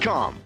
Rocketmoney.com.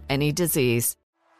any disease.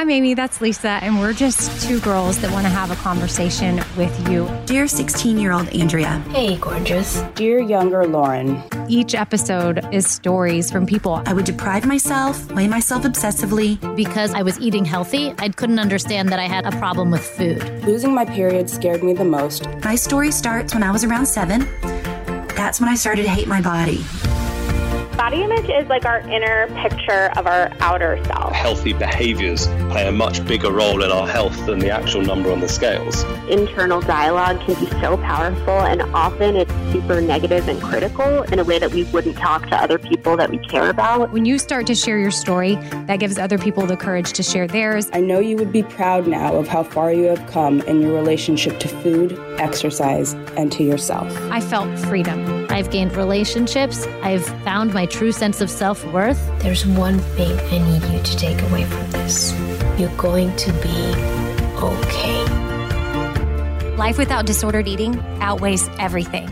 I'm Amy, that's Lisa, and we're just two girls that want to have a conversation with you. Dear 16 year old Andrea. Hey, gorgeous. Dear younger Lauren. Each episode is stories from people. I would deprive myself, weigh myself obsessively. Because I was eating healthy, I couldn't understand that I had a problem with food. Losing my period scared me the most. My story starts when I was around seven. That's when I started to hate my body. Body image is like our inner picture of our outer self. Healthy behaviors play a much bigger role in our health than the actual number on the scales. Internal dialogue can be so powerful, and often it's super negative and critical in a way that we wouldn't talk to other people that we care about. When you start to share your story, that gives other people the courage to share theirs. I know you would be proud now of how far you have come in your relationship to food, exercise, and to yourself. I felt freedom. I've gained relationships. I've found my true sense of self worth. There's one thing I need you to take away from this you're going to be okay. Life without disordered eating outweighs everything.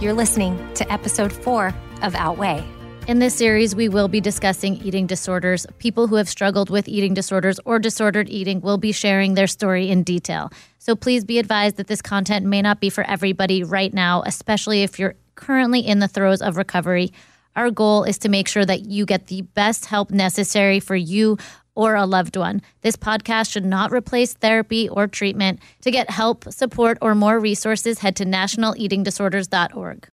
You're listening to episode four of Outweigh. In this series, we will be discussing eating disorders. People who have struggled with eating disorders or disordered eating will be sharing their story in detail. So please be advised that this content may not be for everybody right now, especially if you're currently in the throes of recovery. Our goal is to make sure that you get the best help necessary for you or a loved one. This podcast should not replace therapy or treatment. To get help, support, or more resources, head to nationaleatingdisorders.org.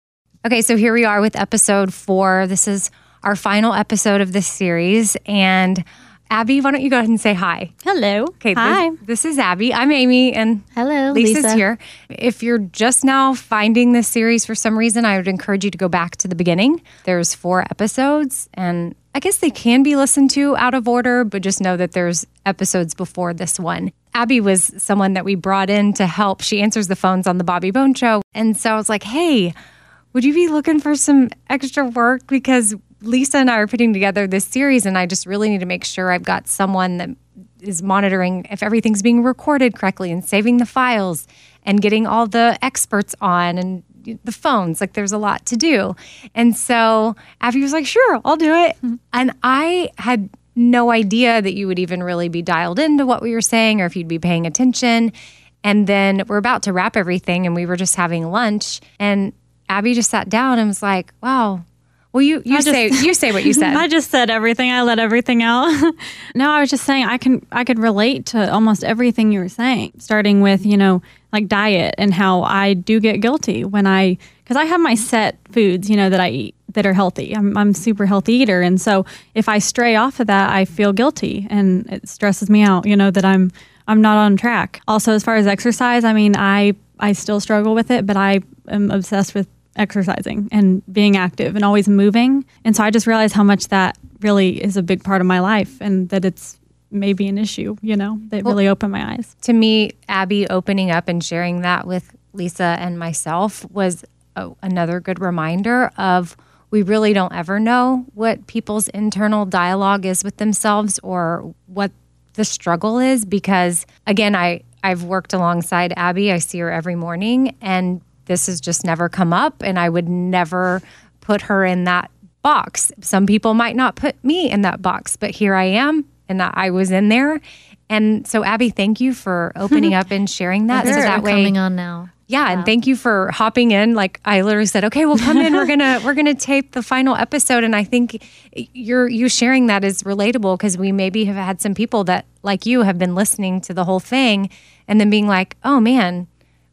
Okay, so here we are with episode four. This is our final episode of this series. And Abby, why don't you go ahead and say hi? Hello. Okay. Hi. This, this is Abby. I'm Amy, and hello, Lisa's Lisa. here. If you're just now finding this series for some reason, I would encourage you to go back to the beginning. There's four episodes, and I guess they can be listened to out of order, but just know that there's episodes before this one. Abby was someone that we brought in to help. She answers the phones on the Bobby Bones Show, and so I was like, hey. Would you be looking for some extra work? Because Lisa and I are putting together this series, and I just really need to make sure I've got someone that is monitoring if everything's being recorded correctly and saving the files and getting all the experts on and the phones. Like there's a lot to do. And so Abby was like, sure, I'll do it. Mm-hmm. And I had no idea that you would even really be dialed into what we were saying or if you'd be paying attention. And then we're about to wrap everything and we were just having lunch. And Abby just sat down and was like, wow. Well, you, you I just- say you say what you said. I just said everything. I let everything out. no, I was just saying I can I could relate to almost everything you were saying, starting with you know like diet and how I do get guilty when I because I have my set foods you know that I eat that are healthy. I'm I'm super healthy eater, and so if I stray off of that, I feel guilty and it stresses me out. You know that I'm I'm not on track. Also, as far as exercise, I mean I I still struggle with it, but I am obsessed with exercising and being active and always moving. And so I just realized how much that really is a big part of my life and that it's maybe an issue, you know, that Well- really opened my eyes. to me, Abby opening up and sharing that with Lisa and myself was a, another good reminder of we really don't ever know what people's internal dialogue is with themselves or what the struggle is because again I I've worked alongside Abby I see her every morning and this has just never come up and I would never put her in that box some people might not put me in that box but here I am and I was in there and so Abby thank you for opening up and sharing that so Thanks that way coming on now. yeah, and thank you for hopping in. Like I literally said, okay, well come in. We're gonna we're gonna tape the final episode, and I think you're you sharing that is relatable because we maybe have had some people that like you have been listening to the whole thing, and then being like, oh man,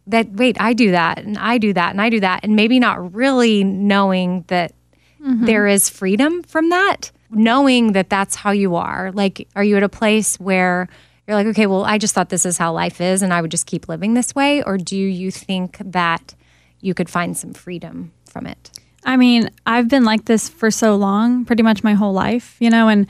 that wait, I do that, and I do that, and I do that, and maybe not really knowing that mm-hmm. there is freedom from that, knowing that that's how you are. Like, are you at a place where you're like, okay, well, I just thought this is how life is and I would just keep living this way? Or do you think that you could find some freedom from it? I mean, I've been like this for so long, pretty much my whole life, you know, and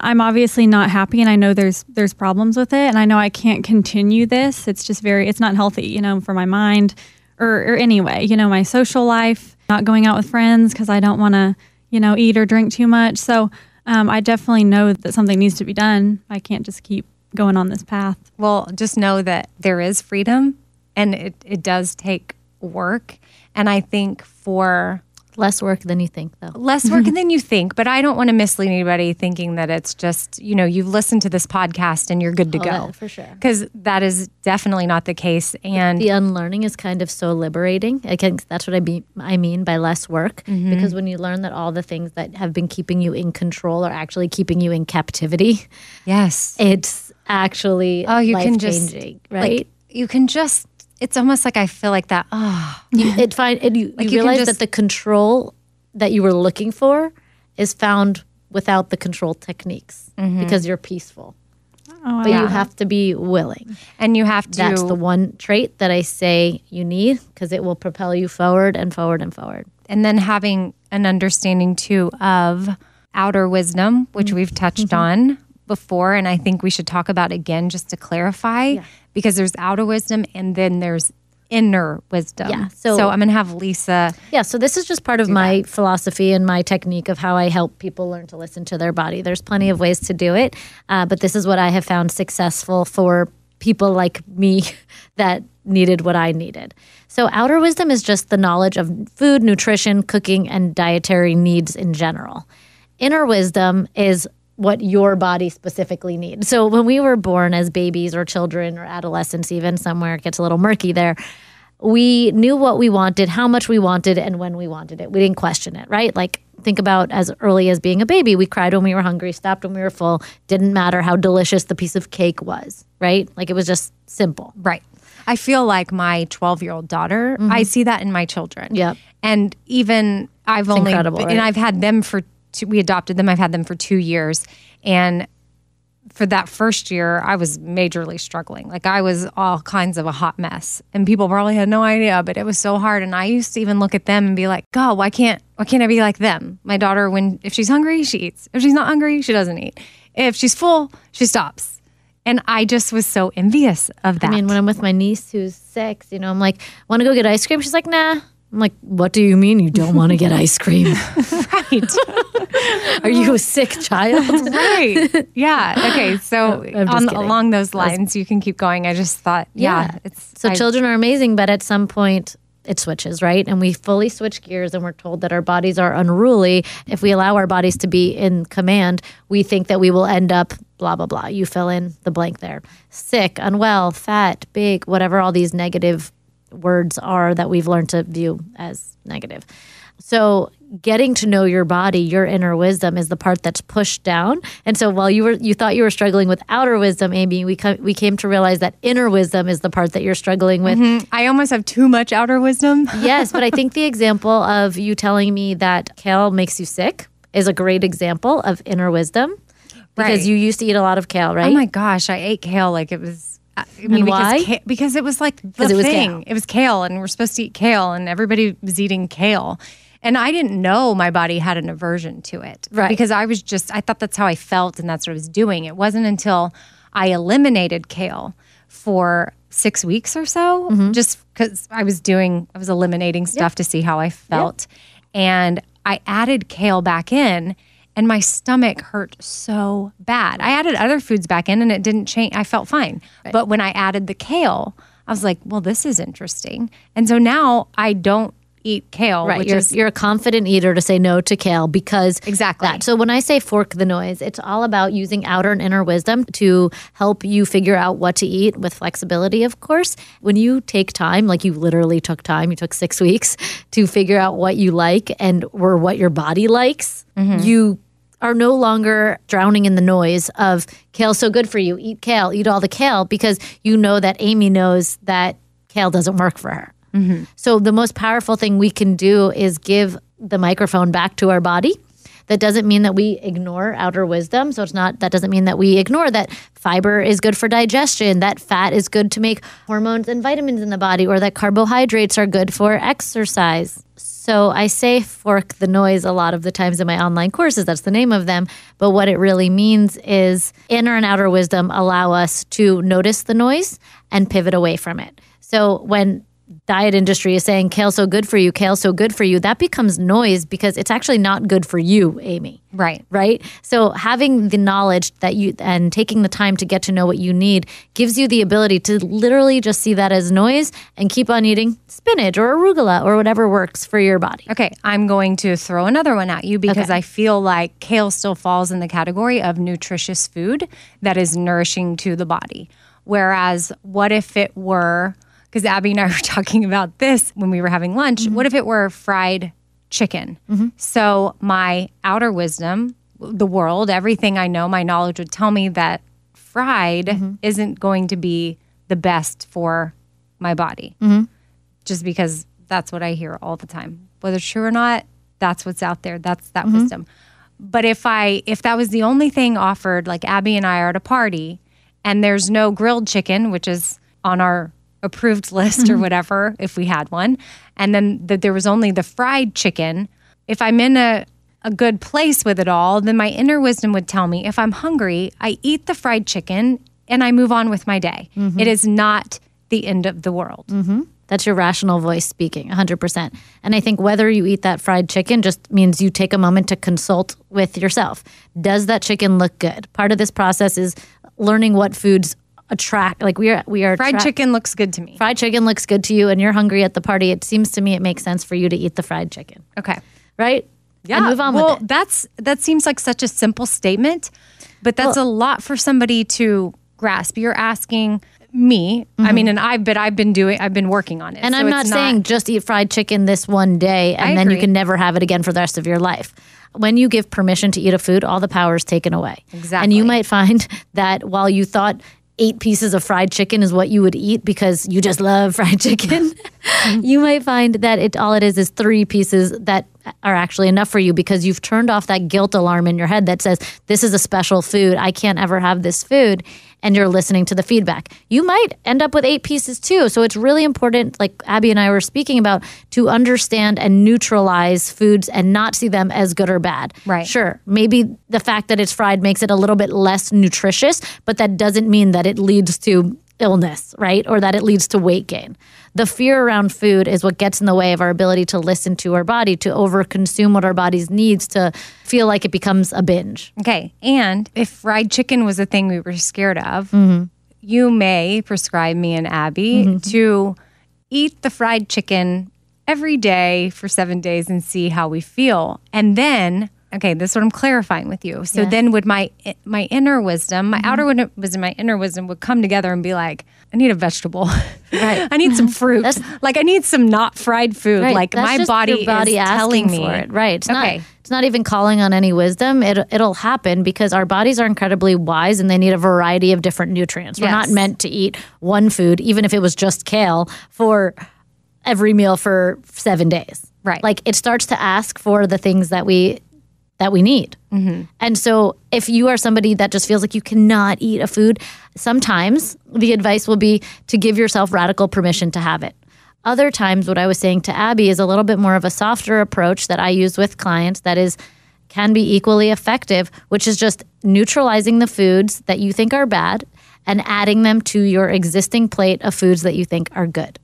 I'm obviously not happy and I know there's there's problems with it and I know I can't continue this. It's just very it's not healthy, you know, for my mind or, or anyway, you know, my social life, not going out with friends because I don't want to, you know, eat or drink too much. So um, I definitely know that something needs to be done. I can't just keep going on this path. Well, just know that there is freedom and it, it does take work. And I think for Less work than you think, though. less work than you think, but I don't want to mislead anybody thinking that it's just, you know, you've listened to this podcast and you're good to Oh, go. that- for sure. Because that is definitely not the case. And the unlearning is kind of so liberating. I think that's what I mean. I mean by less work, Mhm. because when you learn that all the things that have been keeping you in control are actually keeping you in captivity. Yes, it's actually oh, you can just life-changing, like, right? you can just. It's almost like I feel like that. Oh, you, it find it, you, Like you you realize just- that the control that you were looking for is found without the control techniques Mhm. because you're peaceful. Oh, but you have to be willing, and you have to. That's the one trait that I say you need because it will propel you forward and forward and forward. and then having an understanding too of outer wisdom, which Mm-hmm. we've touched on before, and I think we should talk about again just to clarify, because there's outer wisdom and then there's inner wisdom. Yeah, So, so- I'm gonna have Lisa. Yeah, so this is just part of my philosophy and my technique of how I help people learn to listen to their body. There's plenty of ways to do it, uh, but this is what I have found successful for people like me that needed what I needed. So, outer wisdom is just the knowledge of food, nutrition, cooking, and dietary needs in general. Inner wisdom is what your body specifically needs. So, when we were born as babies or children or adolescents, even somewhere it gets a little murky there, we knew what we wanted, how much we wanted, and when we wanted it. We didn't question it, right? Like, think about as early as being a baby. We cried when we were hungry, stopped when we were full. Didn't matter how delicious the piece of cake was, right? Like, it was just simple. Right. I feel like my 12 year old daughter, Mhm. I see that in my children. Yep. And even I've It's only, incredible, and right? I've had them for, two, we adopted them, I've had them for two years. And for that first year, I was majorly struggling. Like I was all kinds of a hot mess, and people probably had no idea, but it was so hard. And I used to even look at them and be like, "God, why can't why can't I be like them?" My daughter, when if she's hungry, she eats. If she's not hungry, she doesn't eat. If she's full, she stops. And I just was so envious of that. I mean, when I'm with my niece who's six, you know, I'm like, want to go get ice cream? She's like, nah. I'm like, what do you mean you don't want to get ice cream? right. Are you a sick child? right. Yeah. Okay. So on, along those lines, you can keep going. I just thought, yeah, it's so I- children are amazing, but at some point, it switches, right? And we fully switch gears and we're told that our bodies are unruly. If we allow our bodies to be in command, we think that we will end up blah, blah, blah. You fill in the blank there sick, unwell, fat, big, whatever all these negative words are that we've learned to view as negative. So getting to know your body, your inner wisdom is the part that's pushed down. And so while you were you thought you were struggling with outer wisdom, Amy, we co- we came to realize that inner wisdom is the part that you're struggling with. Mhm. I almost have too much outer wisdom. yes, but I think the example of you telling me that kale makes you sick is a great example of inner wisdom because Right. you used to eat a lot of kale, right? Oh my gosh, I ate kale like it was. I And mean, why? because, ca- because it was like the it was thing. kale. It was kale, and we're supposed to eat kale, and everybody was eating kale. And I didn't know my body had an aversion to it. Right. Because I was just, I thought that's how I felt, and that's what I was doing. It wasn't until I eliminated kale for six weeks or so, Mm-hmm. just because I was doing, I was eliminating stuff to see how I felt. And I added kale back in, and my stomach hurt so bad. I added other foods back in, and it didn't change. I felt fine. But when I added the kale, I was like, well, this is interesting. And so now I don't eat kale, Right, which you're, is you're a confident eater to say no to kale because exactly. that. So when I say fork the noise, it's all about using outer and inner wisdom to help you figure out what to eat with flexibility, of course. When you take time, like you literally took time, you took six weeks to figure out what you like and or what your body likes, Mm-hmm. you are no longer drowning in the noise of kale's so good for you. Eat kale, eat all the kale because you know that Amy knows that kale doesn't work for her. Mm-hmm. So the most powerful thing we can do is give the microphone back to our body. That doesn't mean that we ignore outer wisdom. So it's not that doesn't mean that we ignore that fiber is good for digestion, that fat is good to make hormones and vitamins in the body, or that carbohydrates are good for exercise. So I say fork the noise a lot of the times in my online courses. That's the name of them. But what it really means is inner and outer wisdom allow us to notice the noise and pivot away from it. So when diet industry is saying kale so good for you, kale so good for you, that becomes noise because it's actually not good for you, Amy. Right. Right? So having the knowledge that you and taking the time to get to know what you need gives you the ability to literally just see that as noise and keep on eating spinach or arugula or whatever works for your body. Okay, I'm going to throw another one at you because Okay. I feel like kale still falls in the category of nutritious food that is nourishing to the body. Whereas, what if it were, because Abby and I were talking about this when we were having lunch, Mm-hmm. what if it were fried chicken? So, my outer wisdom, the world, everything I know, my knowledge would tell me that fried Mm-hmm. isn't going to be the best for my body Mm-hmm. just because that's what I hear all the time. Whether it's true or not, that's what's out there. That's that Mm-hmm. wisdom. But if I if that was the only thing offered, like Abby and I are at a party and there's no grilled chicken, which is on our approved list Mm-hmm. or whatever, if we had one, and then that there was only the fried chicken, if I'm in a a good place with it all, then my inner wisdom would tell me if I'm hungry, I eat the fried chicken and I move on with my day. Mm-hmm. It is not the end of the world. That's your rational voice speaking, 100%. And I think whether you eat that fried chicken just means you take a moment to consult with yourself. Does that chicken look good? Part of this process is learning what foods attract. Like we are, we are Fried chicken looks good to me. Fried chicken looks good to you, and you're hungry at the party. It seems to me it makes sense for you to eat the fried chicken, Okay. right? Yeah. and move on well, that's that seems like such a simple statement, but that's a lot for somebody to grasp. You're asking me. I mean, and I've but I've been doing I've been working on it. Mm-hmm. And so I'm not saying just eat fried chicken this one day and I then you can never have it again for the rest of your life. When you give permission to eat a food, all the power is taken away. Exactly. And you might find that while you thought eight pieces of fried chicken is what you would eat because you just love fried chicken, you might find that it all it is is three pieces that are actually enough for you because you've turned off that guilt alarm in your head that says this is a special food. I can't ever have this food and you're listening to the feedback. You might end up with eight pieces too. So it's really important, like Abby and I were speaking about, to understand and neutralize foods and not see them as good or bad. Right. Sure. Maybe the fact that it's fried makes it a little bit less nutritious, but that doesn't mean that it leads to illness, right? Or that it leads to weight gain. The fear around food is what gets in the way of our ability to listen to our body, to overconsume what our bodies needs, to feel like it becomes a binge. Okay. And if fried chicken was a thing we were scared of, Mm-hmm. you may prescribe me and Abby to eat the fried chicken every day for seven days and see how we feel. And then, okay, this is what I'm clarifying with you. So Yeah. then would my my inner wisdom, my Mhm. outer wi- wisdom, my inner wisdom would come together and be like, I need a vegetable. Right. I need some fruit. like I need some not fried food. Right. Like That's my body, body is telling me for it. Right. It's okay. not it's not even calling on any wisdom. It it'll happen because our bodies are incredibly wise and they need a variety of different nutrients. We're not meant to eat one food, even if it was just kale, for every meal for seven days. Right. Like it starts to ask for the things that we that we need. Mm-hmm. And so, if you are somebody that just feels like you cannot eat a food, sometimes the advice will be to give yourself radical permission to have it. Other times, what I was saying to Abby is a little bit more of a softer approach that I use with clients that is can be equally effective, which is just neutralizing the foods that you think are bad and adding them to your existing plate of foods that you think are good.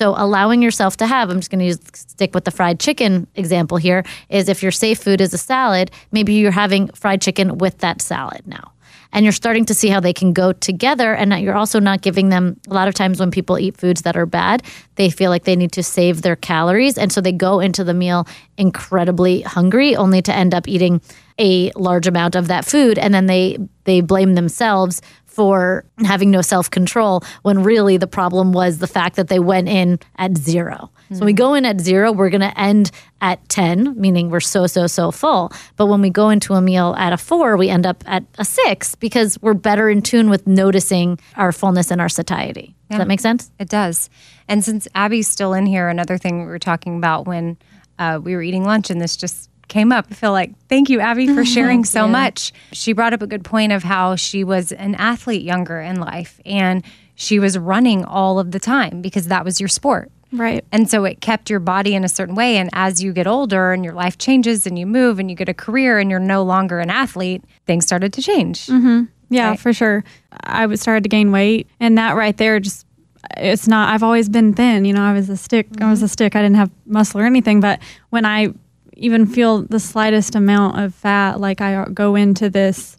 So allowing yourself to have, I'm just going to stick with the fried chicken example here, is if your safe food is a salad, maybe you're having fried chicken with that salad now. And you're starting to see how they can go together and you're also not giving them a lot of times when people eat foods that are bad, they feel like they need to save their calories and so they go into the meal incredibly hungry only to end up eating a large amount of that food and then they they blame themselves for having no self control when really the problem was the fact that they went in at zero. So when we go in at zero, we're going to end at 10, meaning we're so, so, so full. But when we go into a meal at a four, we end up at a six because we're better in tune with noticing our fullness and our satiety. Does that make sense? It does. And since Abby's still in here, another thing we were talking about when uh, we were eating lunch, and this just came up. I feel like thank you, Abby, for sharing so you. much. She brought up a good point of how she was an athlete younger in life, and she was running all of the time because that was your sport. Right. And so it kept your body in a certain way. And as you get older and your life changes and you move and you get a career and you're no longer an athlete, things started to change. hmm Yeah, Right. for sure. I was started to gain weight, and that right there just. It's not. I've always been thin. You know, I was a stick. I was a stick. I didn't have muscle or anything. But when I even feel the slightest amount of fat, like I go into this,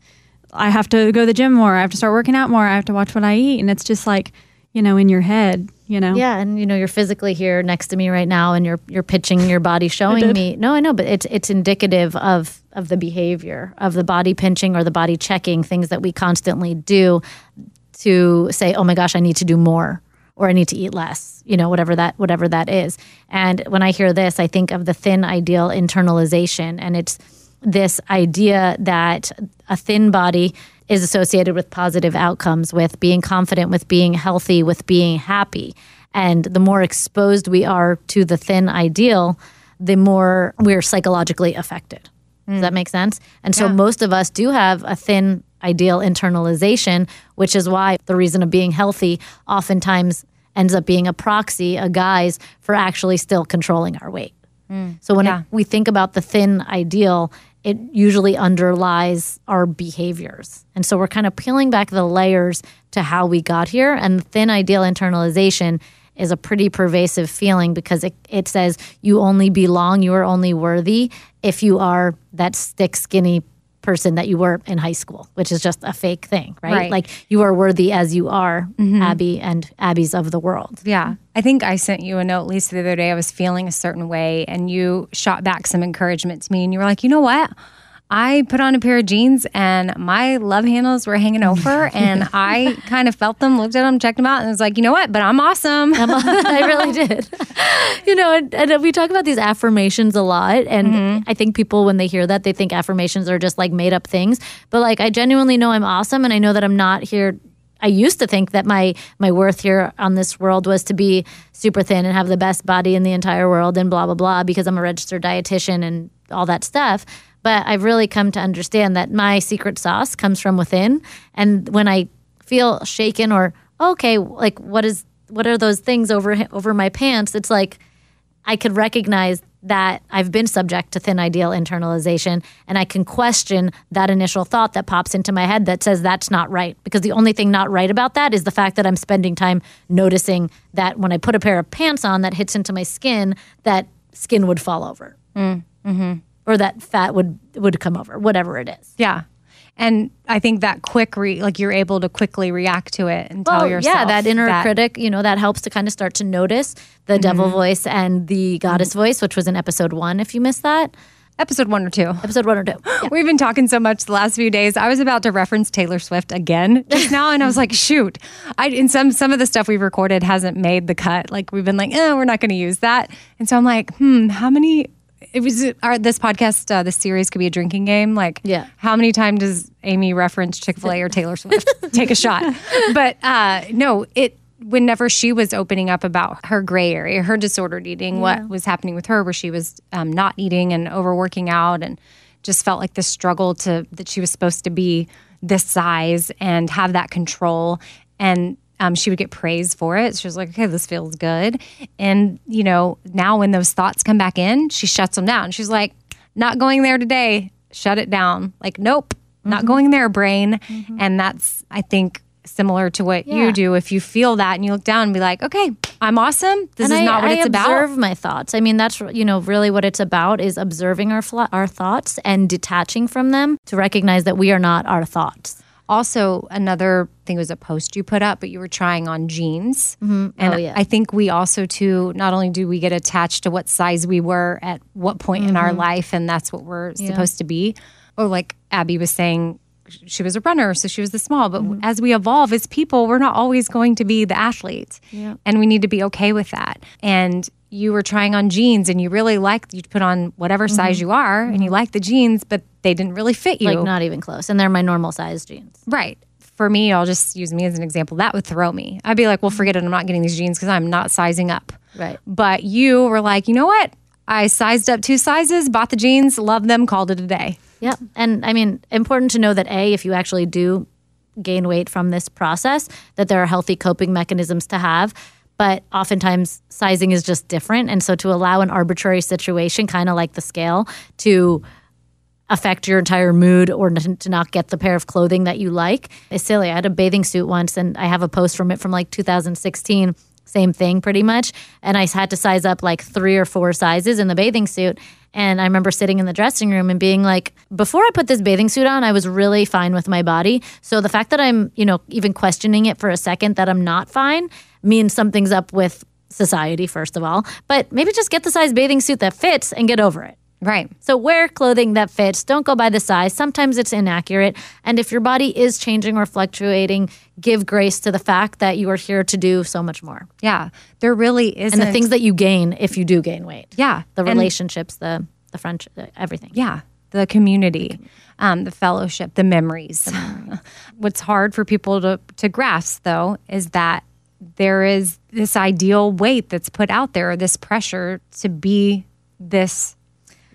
I have to go to the gym more. I have to start working out more. I have to watch what I eat, and it's just like, you know, in your head. You know. Yeah, and you know you're physically here next to me right now, and you're you're pitching your body, showing me. No, I know, but it's it's indicative of of the behavior of the body pinching or the body checking things that we constantly do to say, oh my gosh, I need to do more or I need to eat less. You know, whatever that whatever that is. And when I hear this, I think of the thin ideal internalization, and it's this idea that a thin body is associated with positive outcomes, with being confident, with being healthy, with being happy. And the more exposed we are to the thin ideal, the more we're psychologically affected. Does that mm. make sense? And so Yeah. most of us do have a thin ideal internalization, which is why the reason of being healthy oftentimes ends up being a proxy, a guise for actually still controlling our weight. Mm. So when Yeah. it, we think about the thin ideal, it usually underlies our behaviors. And so we're kind of peeling back the layers to how we got here. And the thin ideal internalization is a pretty pervasive feeling because it, it says you only belong, you are only worthy if you are that stick skinny person that you were in high school, which is just a fake thing, right? Right. Like you are worthy as you are, Mhm. Abby and Abby's of the world. Yeah. I think I sent you a note, Lisa, the other day. I was feeling a certain way, and you shot back some encouragement to me. And you were like, you know what? I put on a pair of jeans and my love handles were hanging over, and I kind of felt them, looked at them, checked them out, and was like, you know what? But I'm awesome. I really did. you know, and, and we talk about these affirmations a lot. And Mm-hmm. I think people, when they hear that, they think affirmations are just like made up things. But like, I genuinely know I'm awesome. And I know that I'm not here. I used to think that my my worth here on this world was to be super thin and have the best body in the entire world and blah blah blah because I'm a registered dietitian and all that stuff. But I've really come to understand that my secret sauce comes from within. And when I feel shaken or okay, like what is what are those things over over my pants? It's like I could recognize that I've been subject to thin ideal internalization and I can question that initial thought that pops into my head that says that's not right. Because the only thing not right about that is the fact that I'm spending time noticing that when I put a pair of pants on that hits into my skin, that skin would fall over Mm-hmm. Or that fat would would come over, whatever it is. Yeah. And I think that quick, re- like you're able to quickly react to it and tell yourself. yeah, that inner critic, you know, that helps to kind of start to notice the devil Mhm. voice and the goddess voice, which was in episode one, if you missed that. Episode one or two. Episode one or two. We've been talking so much the last few days. I was about to reference Taylor Swift again just now, and I was like, "Shoot!" I in some some of the stuff we've recorded hasn't made the cut. Like we've been like, "Eh, we're not going to use that." And so I'm like, "Hmm, how many?" It was our this podcast, uh, this series could be a drinking game. Like, yeah, how many times does Amy reference Chick Fil A or Taylor Swift? Take a shot. But uh, no, it whenever she was opening up about her gray area, her disordered eating, Yeah. what was happening with her, where she was um, not eating and overworking out, and just felt like the struggle to that she was supposed to be this size and have that control, and um, she would get praised for it. She was like, "Okay, this feels good," and you know, now when those thoughts come back in, she shuts them down. She's like, "Not going there today. Shut it down." Like, nope, not going there, brain. And that's, I think. Similar to what Yeah. you do, if you feel that and you look down and be like, okay, I'm awesome. This and is I, not what I it's about. observe my thoughts. I mean, that's you know really what it's about is observing our fla- our thoughts and detaching from them to recognize that we are not our thoughts. Also, another thing was a post you put up, but you were trying on jeans. And Oh, yeah. I think we also too not only do we get attached to what size we were at what point in our Mhm. life, and that's what we're Yeah. supposed to be. Or like Abby was saying, she was a runner, so she was the small. But Mm-hmm. as we evolve as people, we're not always going to be the athlete, Yeah. and we need to be okay with that. And you were trying on jeans, and you really liked you put on whatever size Mhm. you are, and you liked the jeans, but they didn't really fit you. Like not even close, and they're my normal size jeans. Right. For me, I'll just use me as an example. That would throw me. I'd be like, well, forget it. I'm not getting these jeans because I'm not sizing up. Right. But you were like, you know what? I sized up two sizes, bought the jeans, loved them, called it a day. Yeah. And I mean, important to know that A, if you actually do gain weight from this process, that there are healthy coping mechanisms to have. But oftentimes, sizing is just different. And so, to allow an arbitrary situation, kind of like the scale, to affect your entire mood or n- to not get the pair of clothing that you like is silly. I had a bathing suit once and I have a post from it from like 2016. Same thing, pretty much. And I had to size up like three or four sizes in the bathing suit. And I remember sitting in the dressing room and being like, before I put this bathing suit on, I was really fine with my body. So the fact that I'm, you know, even questioning it for a second that I'm not fine means something's up with society, first of all. But maybe just get the size bathing suit that fits and get over it. Right. So wear clothing that fits. Don't go by the size. Sometimes it's inaccurate. And if your body is changing or fluctuating, give grace to the fact that you are here to do so much more. Yeah. There really is. And the things that you gain if you do gain weight. Yeah. The relationships, the the friendship, everything. Yeah. The community, um, the fellowship, the memories. What's hard for people to, to grasp, though, is that there is this ideal weight that's put out there, this pressure to be this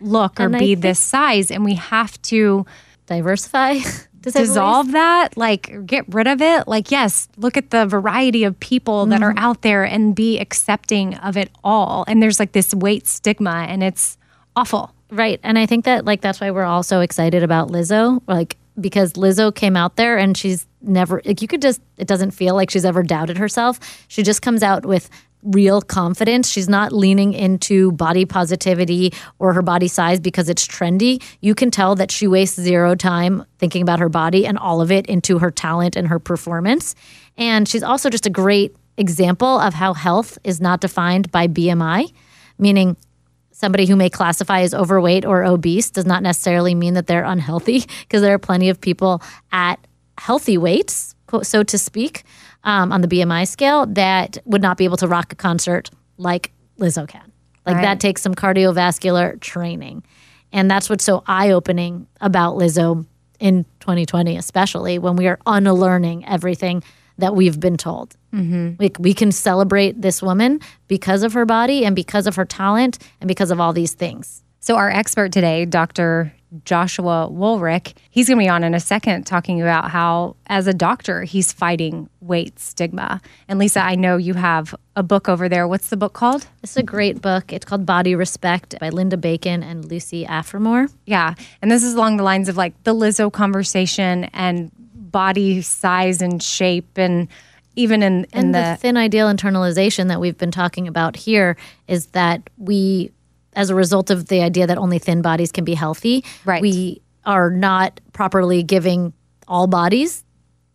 look or And be this size. And we have to diversify, to say the dissolve that, like get rid of it. Like, yes, look at the variety of people that are Mhm. out there and be accepting of it all. And there's like this weight stigma, and it's awful. Right. And I think that like that's why we're all so excited about Lizzo. Like because Lizzo came out there and she's never like you could just it doesn't feel like she's ever doubted herself. She just comes out with real confidence. She's not leaning into body positivity or her body size because it's trendy. You can tell that she wastes zero time thinking about her body and all of it into her talent and her performance. And she's also just a great example of how health is not defined by BMI, meaning somebody who may classify as overweight or obese does not necessarily mean that they're unhealthy because there are plenty of people at healthy weights, so to speak, um, on the BMI scale that would not be able to rock a concert like Lizzo can. Like Right. that takes some cardiovascular training. And that's what's so eye opening about Lizzo in 2020, especially when we are unlearning everything that we've been told. Mm-hmm. Like we can celebrate this woman because of her body and because of her talent and because of all these things. So, our expert today, Dr. Joshua Wolrich, he's going to be on in a second talking about how, as a doctor, he's fighting weight stigma. And Lisa, I know you have a book over there. What's the book called? It's a great book. It's called Body Respect by Linda Bacon and Lucy Aphramor. Yeah. And this is along the lines of like the Lizzo conversation and body size and shape and even in, in And the, the, thin ideal internalization that we've been talking about here is that we, as a result of the idea that only thin bodies can be healthy, Right. we are not properly giving all bodies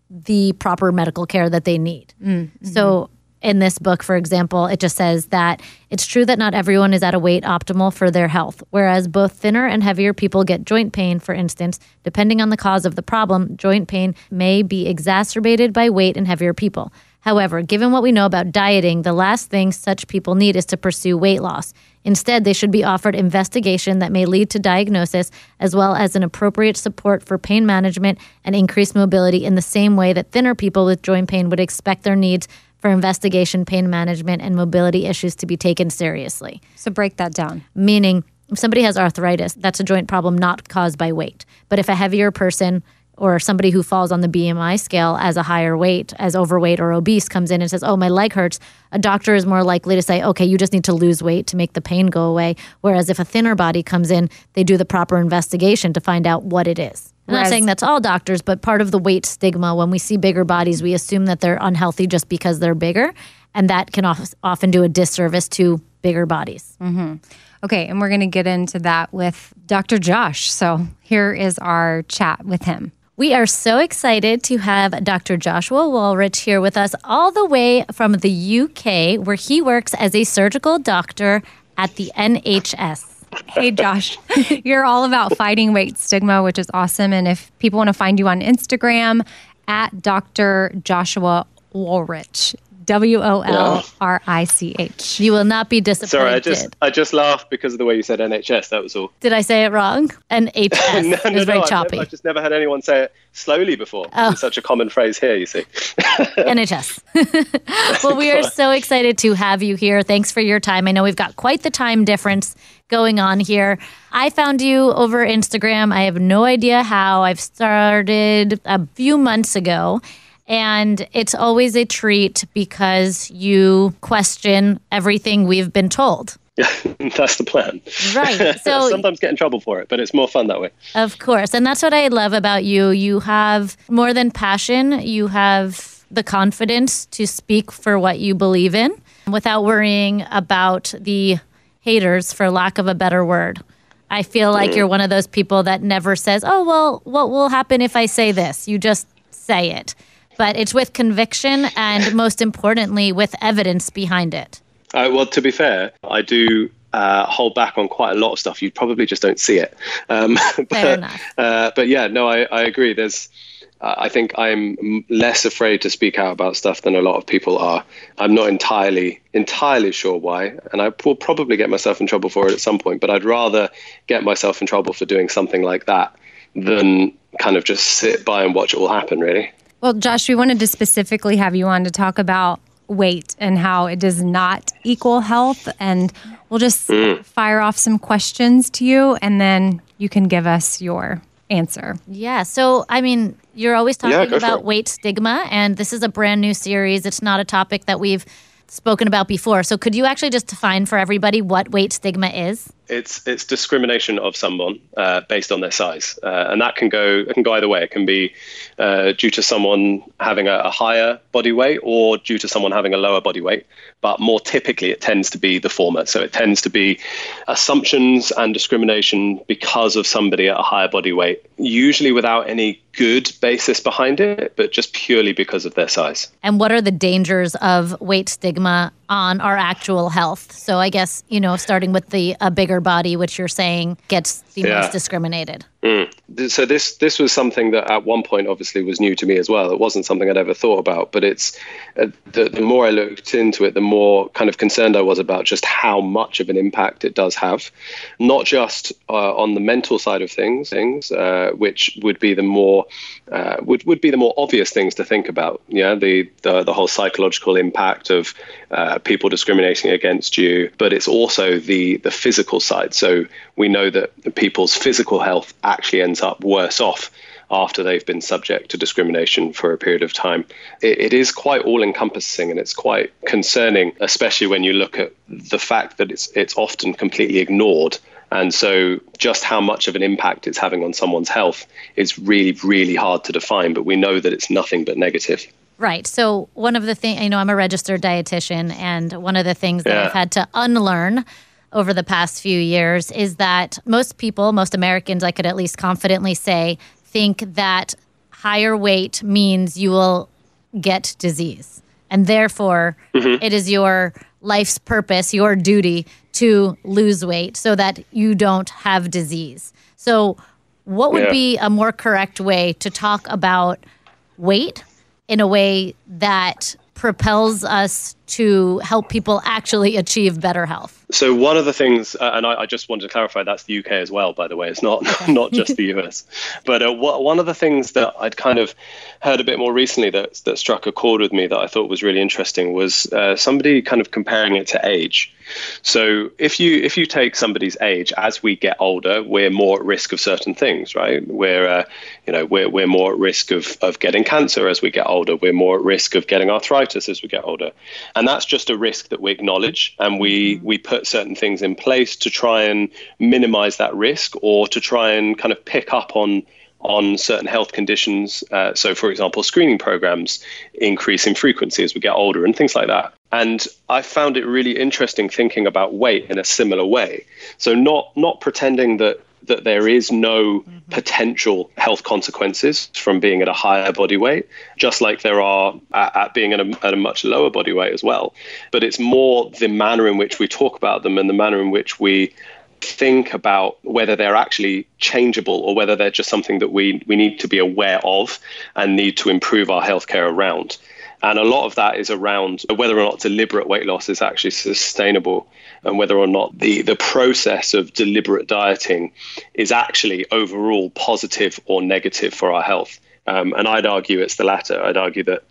the proper medical care that they need. Mm, mm-hmm. So, in this book, for example, it just says that it's true that not everyone is at a weight optimal for their health, whereas both thinner and heavier people get joint pain, for instance. Depending on the cause of the problem, joint pain may be exacerbated by weight in heavier people. However, given what we know about dieting, the last thing such people need is to pursue weight loss. Instead, they should be offered investigation that may lead to diagnosis, as well as an appropriate support for pain management and increased mobility in the same way that thinner people with joint pain would expect their needs for investigation, pain management, and mobility issues to be taken seriously. So break that down. Meaning, if somebody has arthritis, that's a joint problem not caused by weight. But if a heavier person or somebody who falls on the BMI scale as a higher weight, as overweight or obese, comes in and says, Oh, my leg hurts, a doctor is more likely to say, Okay, you just need to lose weight to make the pain go away. Whereas if a thinner body comes in, they do the proper investigation to find out what it is. I'm not saying that's all doctors, but part of the weight stigma, when we see bigger bodies, we assume that they're unhealthy just because they're bigger. And that can of- often do a disservice to bigger bodies. hmm Okay, and we're going to get into that with Dr. Josh. So here is our chat with him. We are so excited to have Dr. Joshua Wolrich here with us, all the way from the UK, where he works as a surgical doctor at the NHS. Hey, Josh, you're all about fighting weight stigma, which is awesome. And if people want to find you on Instagram, at Dr. Joshua Wolrich, W O L R I C H. You will not be disappointed. Sorry, I just I just laughed because of the way you said NHS. That was all. Did I say it wrong? NHS no, no, is very no, I've, choppy. never, I've just never had anyone say it slowly before. Oh. It's such a common phrase here. You see. NHS. well, we are so excited to have you here. Thanks for your time. I know we've got quite the time difference going on here. I found you over Instagram. I have no idea how. I've started a few months ago. And it's always a treat because you question everything we've been told. Yeah, that's the plan. Right, so- sometimes get in trouble for it, but it's more fun that way. Of course. And that's what I love about you. You have more than passion, you have the confidence to speak for what you believe in without worrying about the haters, for lack of a better word. I feel like mm. you're one of those people that never says, oh, well, what will happen if I say this? You just say it. But it's with conviction and most importantly, with evidence behind it. Uh, well, to be fair, I do uh, hold back on quite a lot of stuff. You probably just don't see it. Um, but, Fair enough. Uh, but yeah, no, I, I agree. There's, uh, I think I'm less afraid to speak out about stuff than a lot of people are. I'm not entirely entirely sure why, and I will probably get myself in trouble for it at some point. But I'd rather get myself in trouble for doing something like that than kind of just sit by and watch it all happen. Really. Well, Josh, we wanted to specifically have you on to talk about weight and how it does not equal health. And we'll just Mm. fire off some questions to you, and then you can give us your answer. Yeah. So, I mean, you're always talking go for about weight stigma, and this is a brand new series. It's not a topic that we've spoken about before. So, could you actually just define for everybody what weight stigma is? It's it's discrimination of someone uh, based on their size, uh, and that can go it can go either way. It can be uh, due to someone having a, a higher body weight or due to someone having a lower body weight. But more typically, it tends to be the former. So it tends to be assumptions and discrimination because of somebody at a higher body weight, usually without any good basis behind it, but just purely because of their size. And what are the dangers of weight stigma on our actual health? So, I guess, you know, starting with the a bigger body, which you're saying gets the Yeah. most discriminated. Mm. So this this was something that at one point obviously was new to me as well. It wasn't something I'd ever thought about, but it's uh, the, the more I looked into it, the more kind of concerned I was about just how much of an impact it does have, not just uh, on the mental side of things, things uh, which would be the more uh, would would be the more obvious things to think about. Yeah, the the, the whole psychological impact of uh, people discriminating against you, but it's also the the physical side. So we know that people's physical health actually ends up worse off after they've been subject to discrimination for a period of time. It, it is quite all encompassing and it's quite concerning, especially when you look at the fact that it's it's often completely ignored. And so, just how much of an impact it's having on someone's health is really, really hard to define. But we know that it's nothing but negative. Right. So one of the things, you know, I'm a registered dietitian, and one of the things that I've had to unlearn over the past few years is that most people, most Americans, I could at least confidently say, think that higher weight means you will get disease. And therefore, Mhm. it is your life's purpose, your duty to lose weight so that you don't have disease. So, what would Yeah. be a more correct way to talk about weight in a way that propels us to help people actually achieve better health? So one of the things, uh, and I, I just wanted to clarify, that's the UK as well, by the way. It's not not just the US. But uh, one of the things that I'd kind of heard a bit more recently that that struck a chord with me that I thought was really interesting was uh, somebody kind of comparing it to age. So if you if you take somebody's age as we get older, we're more at risk of certain things, right? We're uh, you know we're we're more at risk of of getting cancer as we get older. We're more at risk of getting arthritis as we get older, and that's just a risk that we acknowledge and we we put certain things in place to try and minimize that risk or to try and kind of pick up on on certain health conditions. Uh, so, for example, screening programs increase in frequency as we get older and things like that. And I found it really interesting thinking about weight in a similar way. So, not not pretending that that there is no mm-hmm. potential health consequences from being at a higher body weight, just like there are at, at being at a, at a much lower body weight as well. But it's more the manner in which we talk about them and the manner in which we think about whether they're actually changeable or whether they're just something that we, we need to be aware of and need to improve our healthcare around. And a lot of that is around whether or not deliberate weight loss is actually sustainable and whether or not the, the process of deliberate dieting is actually overall positive or negative for our health. Um, and I'd argue it's the latter. I'd argue that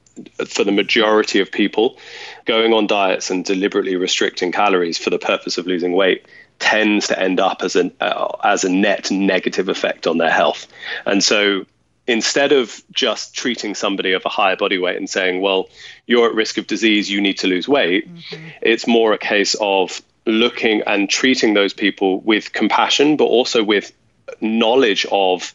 for the majority of people, going on diets and deliberately restricting calories for the purpose of losing weight tends to end up as an uh, as a net negative effect on their health. And so instead of just treating somebody of a higher body weight and saying, well, you're at risk of disease, you need to lose weight, mm-hmm. it's more a case of looking and treating those people with compassion, but also with knowledge of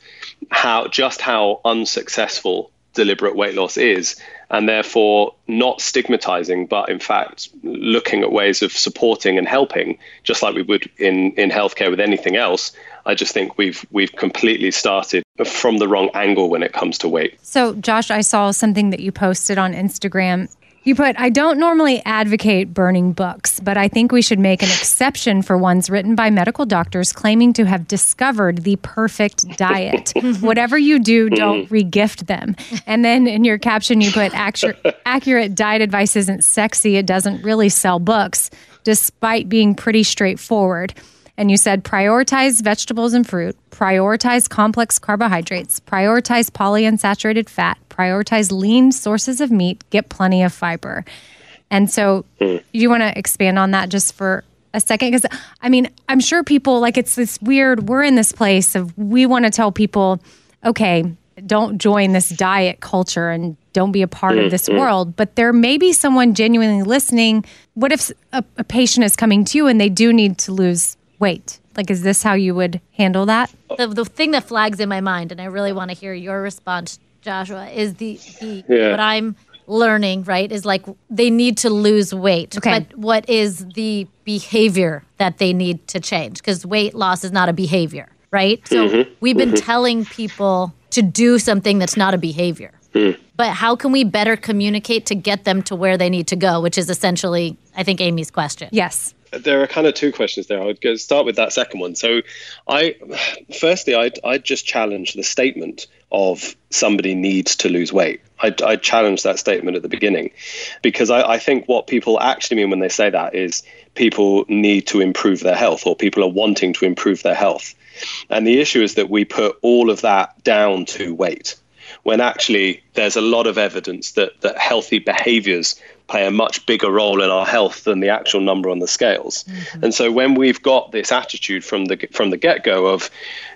how just how unsuccessful deliberate weight loss is and therefore not stigmatizing but in fact looking at ways of supporting and helping just like we would in in healthcare with anything else i just think we've we've completely started from the wrong angle when it comes to weight So, Josh, I saw something that you posted on Instagram. You put, I don't normally advocate burning books, but I think we should make an exception for ones written by medical doctors claiming to have discovered the perfect diet. Mm-hmm. Whatever you do, mm-hmm. don't regift them. And then in your caption, you put, "Actu- accurate diet advice isn't sexy. It doesn't really sell books, despite being pretty straightforward. And you said prioritize vegetables and fruit, prioritize complex carbohydrates, prioritize polyunsaturated fat, prioritize lean sources of meat, get plenty of fiber. And so, you want to expand on that just for a second? Because, I mean, I'm sure people like it's this weird, we're in this place of we want to tell people, okay, don't join this diet culture and don't be a part of this Mhm. world. But there may be someone genuinely listening. What if a, a patient is coming to you and they do need to lose weight? Like, is this how you would handle that? The, the thing that flags in my mind, and I really want to hear your response, Joshua, is the, the Yeah. what I'm learning, right, is like they need to lose weight. Okay. But what is the behavior that they need to change? Because weight loss is not a behavior, right? So Mhm. we've been Mhm. telling people to do something that's not a behavior. But how can we better communicate to get them to where they need to go, which is essentially, I think, Amy's question. Yes. There are kind of two questions there. I would go start with that second one. So, I firstly, I'd, I'd just challenge the statement of somebody needs to lose weight. I'd, I'd challenge that statement at the beginning because I, I think what people actually mean when they say that is people need to improve their health or people are wanting to improve their health. And the issue is that we put all of that down to weight when actually there's a lot of evidence that, that healthy behaviors play a much bigger role in our health than the actual number on the scales. And so when we've got this attitude from the from the get-go of,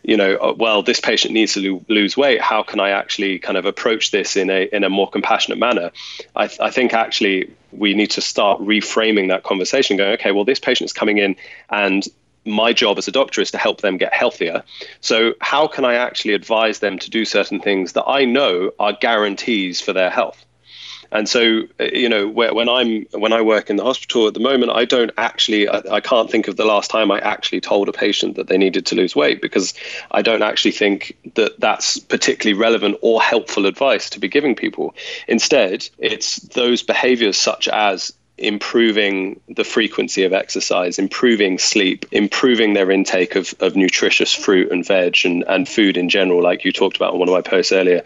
you know, uh, well, this patient needs to lo- lose weight, how can I actually kind of approach this in a in a more compassionate manner? I, th- I think actually we need to start reframing that conversation, going, okay, well, this patient is coming in and my job as a doctor is to help them get healthier. So, how can I actually advise them to do certain things that I know are guarantees for their health? And so, uh, you know, when I'm when I work in the hospital at the moment, I don't actually, I, I, can't think of the last time I actually told a patient that they needed to lose weight because I don't actually think that that's particularly relevant or helpful advice to be giving people. Instead, it's those behaviors such as improving the frequency of exercise, improving sleep, improving their intake of, of nutritious fruit and veg and, and food in general, like you talked about in one of my posts earlier.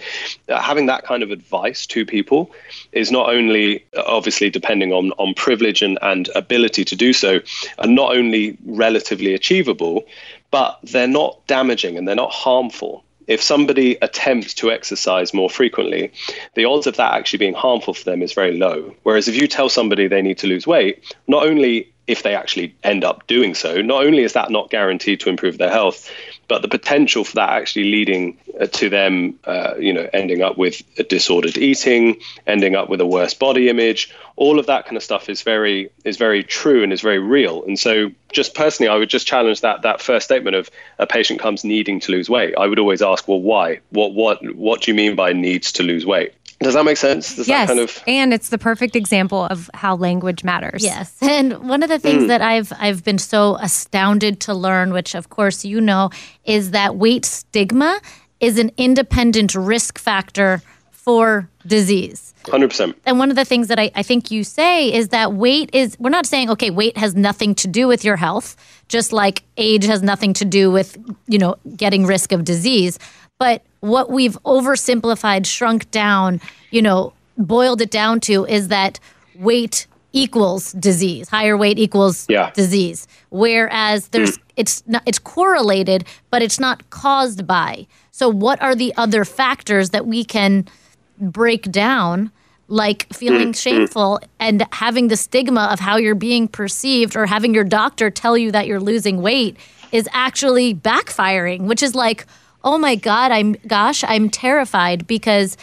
Uh, having that kind of advice to people is not only obviously depending on, on privilege and, and ability to do so, and not only relatively achievable, but they're not damaging and they're not harmful if somebody attempts to exercise more frequently, the odds of that actually being harmful for them is very low. Whereas if you tell somebody they need to lose weight, not only if they actually end up doing so, not only is that not guaranteed to improve their health, but the potential for that actually leading uh, to them, uh, you know, ending up with disordered eating, ending up with a worse body image, all of that kind of stuff is very is very true and is very real. And so, just personally, I would just challenge that that first statement of a patient comes needing to lose weight. I would always ask, well, why? What what what do you mean by needs to lose weight? Does that make sense? Does yes, kind of... and it's the perfect example of how language matters. Yes, and one of the things mm. that I've I've been so astounded to learn, which of course you know, is that weight stigma is an independent risk factor for disease. 100%. And one of the things that I, I think you say is that weight is, we're not saying, okay, weight has nothing to do with your health, just like age has nothing to do with, you know, getting risk of disease. But what we've oversimplified, shrunk down, you know, boiled it down to is that weight equals disease. Higher weight equals yeah. disease. Whereas there's it's not it's correlated, but it's not caused by. So what are the other factors that we can break down? Like feeling mm, shameful and having the stigma of how you're being perceived, or having your doctor tell you that you're losing weight is actually backfiring, which is like, oh my God, I'm, gosh, I'm terrified because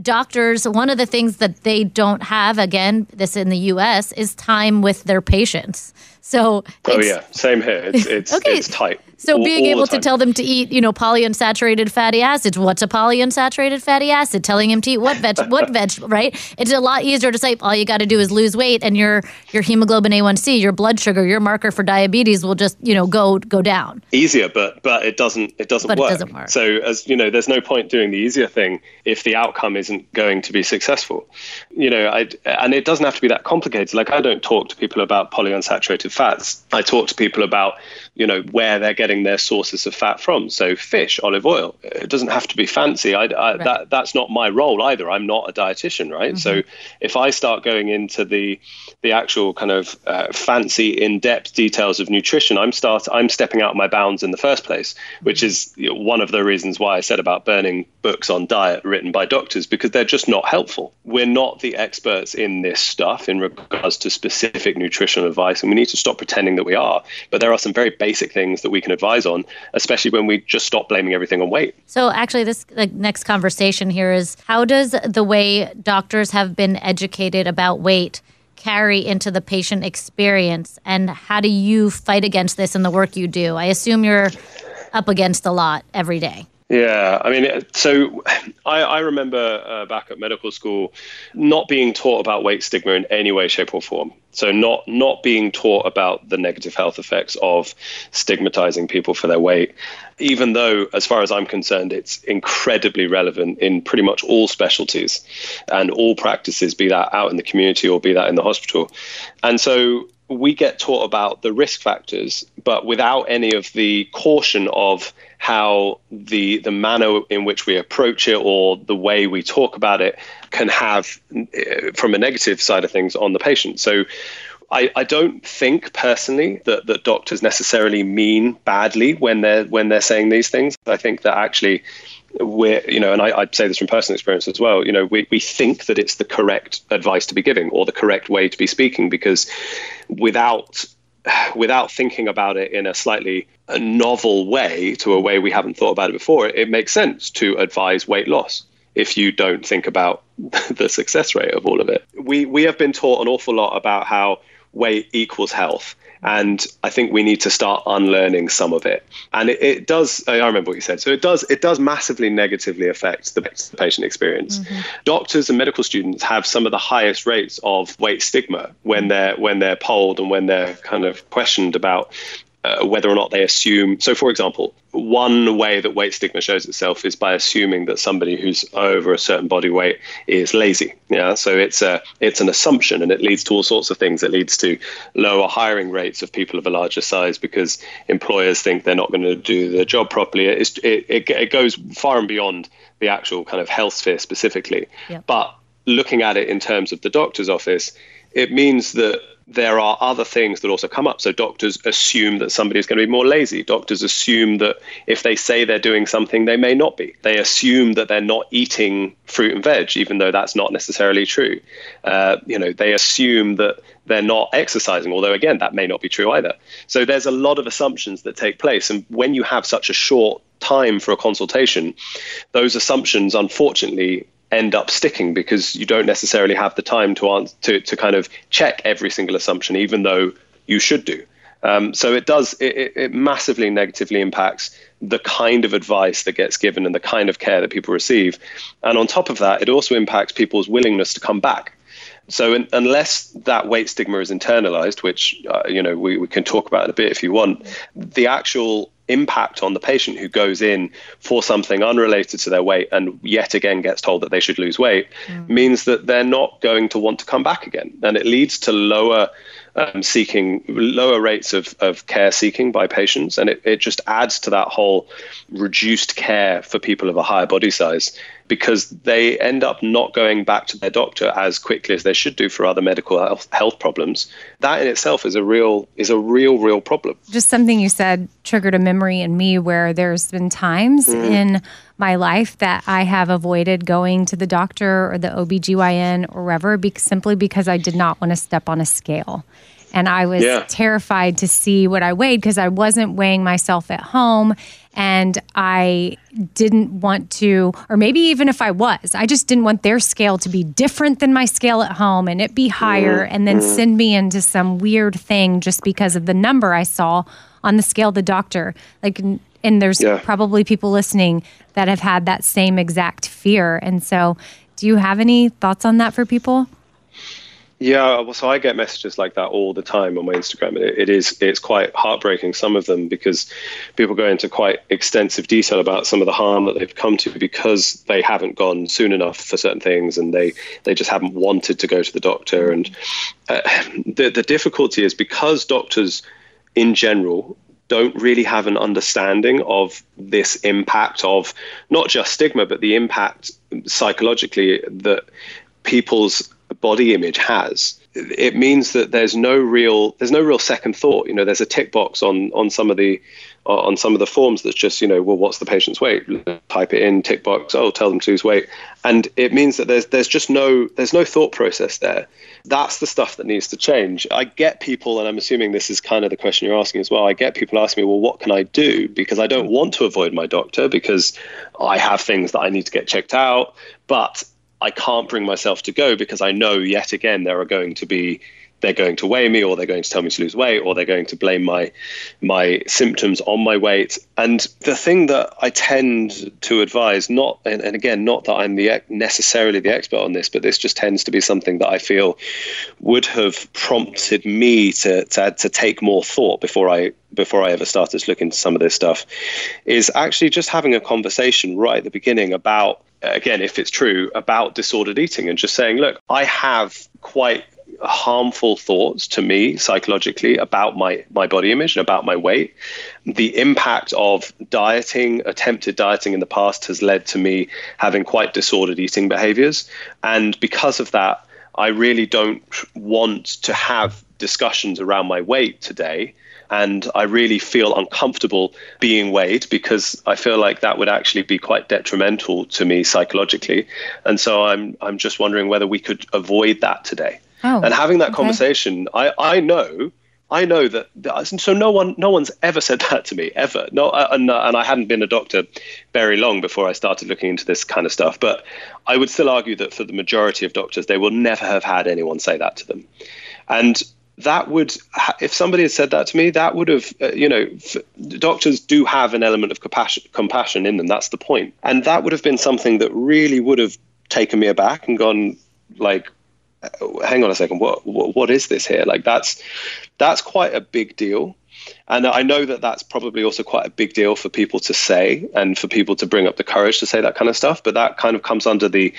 doctors, one of the things that they don't have, again, this in the US, is time with their patients. So, oh yeah, same here. It's it's, okay. it's tight. So all, being able to tell them to eat, you know, polyunsaturated fatty acids. What's a polyunsaturated fatty acid? Telling him to eat what veg, what veg, right? It's a lot easier to say all you got to do is lose weight, and your your hemoglobin A1C, your blood sugar, your marker for diabetes will just you know go go down. Easier, but but it doesn't it doesn't but work. It doesn't work. So as you know, there's no point doing the easier thing if the outcome isn't going to be successful. You know, I and it doesn't have to be that complicated. Like I don't talk to people about polyunsaturated fats. I talk to people about you know where they're getting their sources of fat from. So fish, olive oil. It doesn't have to be fancy. I, I, right. that that's not my role either. I'm not a dietitian, right? Mm-hmm. So if I start going into the the actual kind of uh, fancy, in-depth details of nutrition, I'm start I'm stepping out my bounds in the first place, which mm-hmm. is you know, one of the reasons why I said about burning books on diet written by doctors because they're just not helpful. We're not the experts in this stuff in regards to specific nutritional advice, and we need to stop pretending that we are. But there are some very basic things that we can advise on, especially when we just stop blaming everything on weight. So, actually, this the next conversation here is how does the way doctors have been educated about weight carry into the patient experience, and how do you fight against this in the work you do? I assume you're up against a lot every day. Yeah, I mean, so I, I remember uh, back at medical school not being taught about weight stigma in any way, shape, or form. So not not being taught about the negative health effects of stigmatizing people for their weight, even though, as far as I'm concerned, it's incredibly relevant in pretty much all specialties and all practices, be that out in the community or be that in the hospital. And so we get taught about the risk factors, but without any of the caution of how the the manner in which we approach it or the way we talk about it can have uh, from a negative side of things on the patient. So I, I don't think personally that, that doctors necessarily mean badly when they're when they're saying these things. I think that actually we're you know and I, i'd say this from personal experience as well you know we, we think that it's the correct advice to be giving or the correct way to be speaking because without without thinking about it in a slightly uh, novel way to a way we haven't thought about it before, it makes sense to advise weight loss if you don't think about the success rate of all of it. We we have been taught an awful lot about how weight equals health and I think we need to start unlearning some of it. And it, it does. I remember what you said. So it does. It does massively negatively affect the, patient experience. Mm-hmm. Doctors and medical students have some of the highest rates of weight stigma when they're when they're polled and when they're kind of questioned about uh, whether or not they assume. So, for example, one way that weight stigma shows itself is by assuming that somebody who's over a certain body weight is lazy. Yeah, so it's a it's an assumption, and it leads to all sorts of things. It leads to lower hiring rates of people of a larger size because employers think they're not going to do their job properly. It's, it, it it goes far and beyond the actual kind of health sphere specifically. Yeah. But looking at it in terms of the doctor's office, it means that there are other things that also come up. So doctors assume that somebody is going to be more lazy. Doctors assume that if they say they're doing something, they may not be. They assume that they're not eating fruit and veg, even though that's not necessarily true. Uh, you know, they assume that they're not exercising, although again, that may not be true either. So there's a lot of assumptions that take place. And when you have such a short time for a consultation, those assumptions, unfortunately, end up sticking because you don't necessarily have the time to answer, to to kind of check every single assumption, even though you should do. Um, so it does it, it massively negatively impacts the kind of advice that gets given and the kind of care that people receive, and on top of that, it also impacts people's willingness to come back. So in, unless that weight stigma is internalized, which uh, you know we, we can talk about in a bit if you want, the actual impact on the patient who goes in for something unrelated to their weight and yet again gets told that they should lose weight mm. means that they're not going to want to come back again. And it leads to lower um, seeking, lower rates of, of care seeking by patients. And it, it just adds to that whole reduced care for people of a higher body size because they end up not going back to their doctor as quickly as they should do for other medical health, health problems. That in itself is a real is a real real problem. Just something you said triggered a memory in me where there's been times mm. in my life that I have avoided going to the doctor or the OBGYN or wherever be- simply because I did not want to step on a scale. And I was yeah. terrified to see what I weighed because I wasn't weighing myself at home and I didn't want to, or maybe even if I was, I just didn't want their scale to be different than my scale at home and it be higher and then send me into some weird thing just because of the number I saw on the scale the doctor. Like, and there's yeah. probably people listening that have had that same exact fear. And so, do you have any thoughts on that for people? Yeah, well, so I get messages like that all the time on my Instagram, it, it is it's quite heartbreaking. Some of them because people go into quite extensive detail about some of the harm that they've come to because they haven't gone soon enough for certain things, and they they just haven't wanted to go to the doctor. And uh, the the difficulty is because doctors, in general, don't really have an understanding of this impact of not just stigma, but the impact psychologically that people's body image has it means that there's no real there's no real second thought. You know there's a tick box on on some of the on some of the forms that's just you know well what's the patient's weight? Type it in tick box oh tell them to lose weight. And it means that there's there's just no there's no thought process there. That's the stuff that needs to change. I get people and i'm assuming this is kind of the question you're asking as well i get people asking me well what can i do? Because i don't want to avoid my doctor because i have things that i need to get checked out. But I can't bring myself to go because I know yet again there are going to be they're going to weigh me or they're going to tell me to lose weight or they're going to blame my my symptoms on my weight. And the thing that i tend to advise not and, and, again not that i'm the necessarily the expert on this but this just tends to be something that i feel would have prompted me to to, to take more thought before i before i ever started to look into some of this stuff is actually just having a conversation right at the beginning about again, if it's true, about disordered eating and just saying, look, I have quite harmful thoughts to me psychologically about my my body image and about my weight. The impact of dieting attempted dieting in the past has led to me having quite disordered eating behaviors. And because of that i really don't want to have discussions around my weight today and I really feel uncomfortable being weighed because I feel like that would actually be quite detrimental to me psychologically. And so I'm I'm just wondering whether we could avoid that today. Oh, and having that okay. conversation, I, I know I know that, so no one no one's ever said that to me ever. No, uh, and, uh, and I hadn't been a doctor very long before I started looking into this kind of stuff. But I would still argue that for the majority of doctors, they will never have had anyone say that to them. And that would if somebody had said that to me that would have uh, you know f- doctors do have an element of compassion compassion in them. That's the point. And that would have been something that really would have taken me aback and gone like uh, hang on a second what, what what is this here? Like that's that's quite a big deal and I know that that's probably also quite a big deal for people to say and for people to bring up the courage to say that kind of stuff. But that kind of comes under the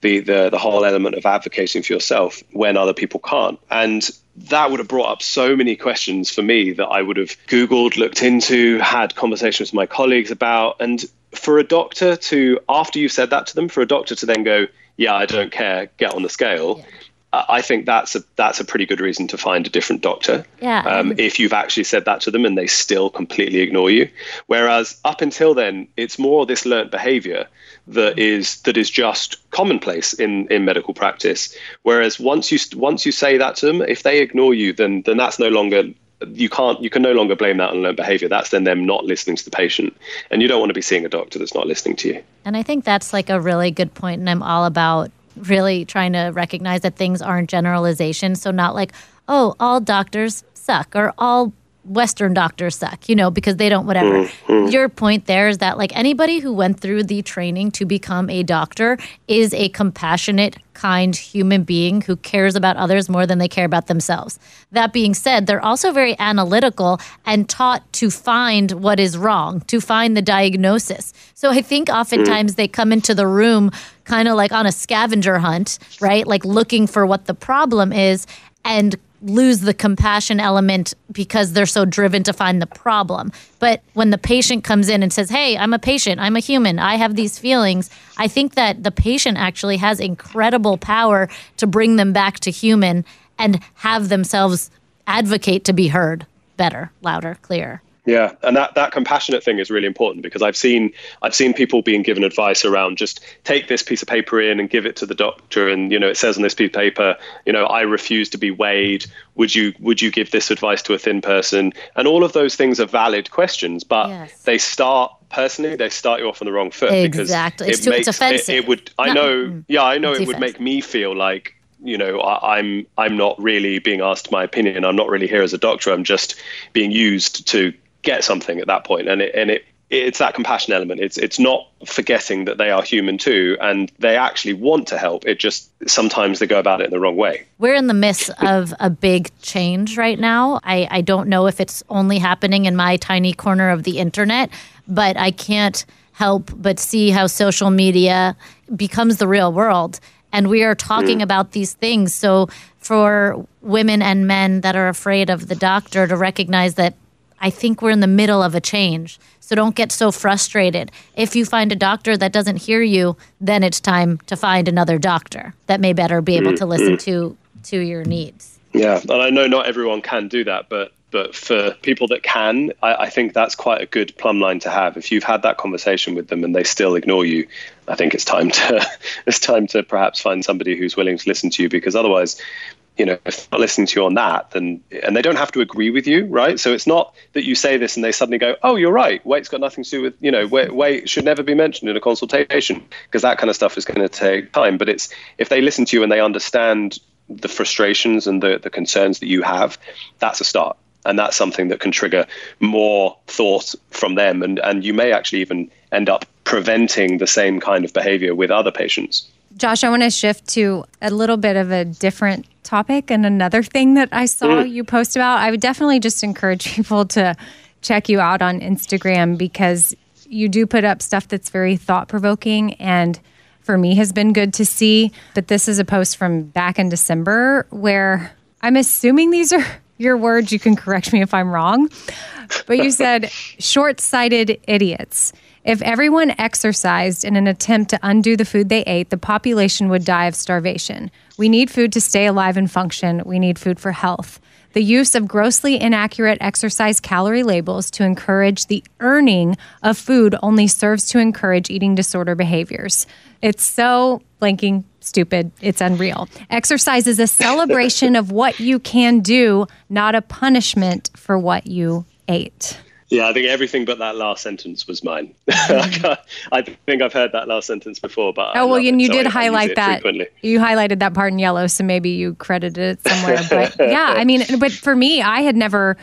the the, the whole element of advocating for yourself when other people can't. And that would have brought up so many questions for me that I would have Googled, looked into, had conversations with my colleagues about. And for a doctor to, after you've said that to them, for a doctor to then go, yeah, I don't care, get on the scale. Yeah. I think that's a that's a pretty good reason to find a different doctor. Yeah. Um, if you've actually said that to them and they still completely ignore you, whereas up until then, it's more this learnt behaviour that is that is just commonplace in in medical practice. Whereas once you once you say that to them, if they ignore you, then then that's no longer you can't you can no longer blame that on learned behavior that's then them not listening to the patient and you don't want to be seeing a doctor that's not listening to you and i think that's like a really good point and i'm all about really trying to recognize that things aren't generalizations. So, not like, oh, all doctors suck or all Western doctors suck, you know, because they don't whatever. Mm-hmm. Your point there is that, like, anybody who went through the training to become a doctor is a compassionate, kind human being who cares about others more than they care about themselves. That being said, they're also very analytical and taught to find what is wrong, to find the diagnosis. So I think oftentimes mm. they come into the room kind of like on a scavenger hunt, right? Like looking for what the problem is and lose the compassion element because they're so driven to find the problem. But when the patient comes in and says, Hey, I'm a patient, I'm a human, I have these feelings, I think that the patient actually has incredible power to bring them back to human and have themselves advocate to be heard better, louder, clearer. Yeah, and that, that compassionate thing is really important because I've seen I've seen people being given advice around just take this piece of paper in and give it to the doctor, and you know it says on this piece of paper, you know, I refuse to be weighed. Would you would you give this advice to a thin person? And all of those things are valid questions, but yes. they start personally they start you off on the wrong foot exactly. because it's it makes offensive. It, it would I know mm, yeah I know it would make me feel like you know I, I'm, I'm not really being asked my opinion i'm not really here as a doctor i'm just being used to get something at that point, and it and it it's that compassion element. It's it's not forgetting that they are human too, and they actually want to help. It just sometimes they go about it in the wrong way. We're in the midst of a big change right now. I, I don't know if it's only happening in my tiny corner of the internet, but I can't help but see how social media becomes the real world. And we are talking mm. about these things. So for women and men that are afraid of the doctor to recognize that I think we're in the middle of a change. So don't get so frustrated. If you find a doctor that doesn't hear you, then it's time to find another doctor that may better be able to listen mm-hmm. to to your needs. Yeah, and I know not everyone can do that, but but for people that can, I, I, think that's quite a good plumb line to have. If you've had that conversation with them and they still ignore you, I think it's time to it's time to perhaps find somebody who's willing to listen to you because otherwise you know, if they're not listening to you on that, then and they don't have to agree with you, right? So it's not that you say this and they suddenly go, "Oh, you're right. Weight's got nothing to do with you know, weight, weight should never be mentioned in a consultation," because that kind of stuff is going to take time. But it's if they listen to you and they understand the frustrations and the the concerns that you have, that's a start, and that's something that can trigger more thought from them, and and you may actually even end up preventing the same kind of behavior with other patients. Josh, I want to shift to a little bit of a different topic and another thing that I saw mm. you post about. I would definitely just encourage people to check you out on Instagram because you do put up stuff that's very thought provoking and for me has been good to see. But this is a post from back in December where I'm assuming these are your words. You can correct me if I'm wrong. But you said short sighted idiots. If everyone exercised in an attempt to undo the food they ate, the population would die of starvation. We need food to stay alive and function. We need food for health. The use of grossly inaccurate exercise calorie labels to encourage the earning of food only serves to encourage eating disorder behaviors. It's so blanking stupid. It's unreal. Exercise is a celebration of what you can do, not a punishment for what you ate. Yeah, I think everything but that last sentence was mine. I think I've heard that last sentence before, but Oh well, and you so did I- I highlight it that. frequently. You highlighted that part in yellow, so maybe you credited it somewhere. But yeah, I mean, but for me, I had never,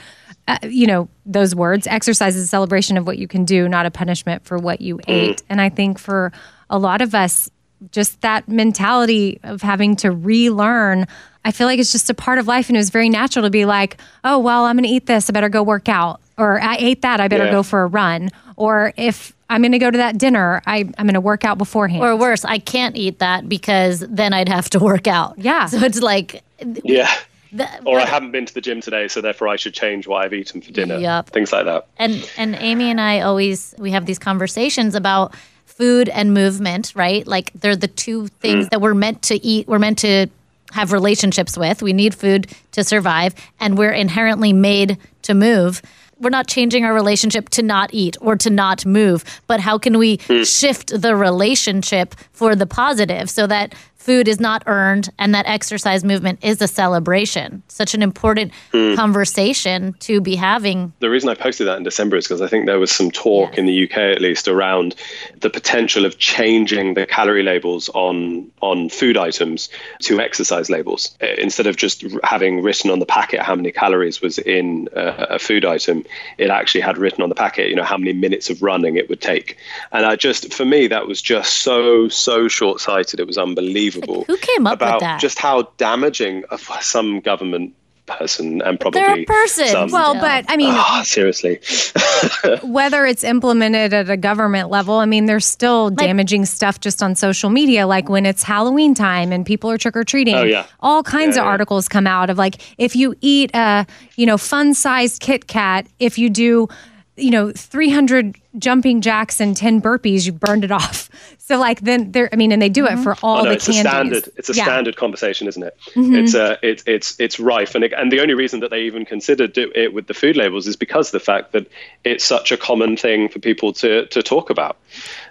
uh, you know, those words. Exercise is a celebration of what you can do, not a punishment for what you ate. And I think for a lot of us, just that mentality of having to relearn. I feel like it's just a part of life, and it was very natural to be like, "Oh, well, I'm going to eat this. I better go work out." Or I ate that. I better Yeah. go for a run. Or if I'm going to go to that dinner, I, I'm going to work out beforehand. Or worse, I can't eat that because then I'd have to work out. Yeah. So it's like, Yeah. the, Or I haven't been to the gym today, so therefore I should change what I've eaten for dinner. Yep. Things like that. and and Amy and I always we have these conversations about food and movement, right? Like they're the two things mm. that we're meant to eat. We're meant to have relationships with. We need food to survive, and we're inherently made to move. We're not changing our relationship to not eat or to not move, but how can we hmm. shift the relationship for the positive so that food is not earned and that exercise movement is a celebration? Such an important Hmm. conversation to be having The reason I posted that in December is because I think there was some talk in the UK at least around the potential of changing the calorie labels on on food items to exercise labels Uh, instead of just having written on the packet how many calories was in uh, a food item. It actually had written on the packet, you know, how many minutes of running it would take. And I just, for me, that was just so so short sighted. It was unbelievable. Who came up with about that? just how damaging of some government person and probably They're a person. some- Well, but I mean, Ah, seriously. whether it's implemented at a government level, I mean, there's still damaging stuff just on social media, like when it's Halloween time and people are trick or treating. Oh, yeah. All kinds Yeah, of yeah. articles come out of like if you eat a you know fun sized Kit Kat, if you do you know 300 jumping jacks and 10 burpees, you burned it off. So like then there, I mean, and they do it for all oh, no, the it's candies. a standard. It's a Yeah. standard conversation, isn't it? Mhm. It's uh, it's it's it's rife, and it, and the only reason that they even consider do it with the food labels is because of the fact that it's such a common thing for people to to talk about.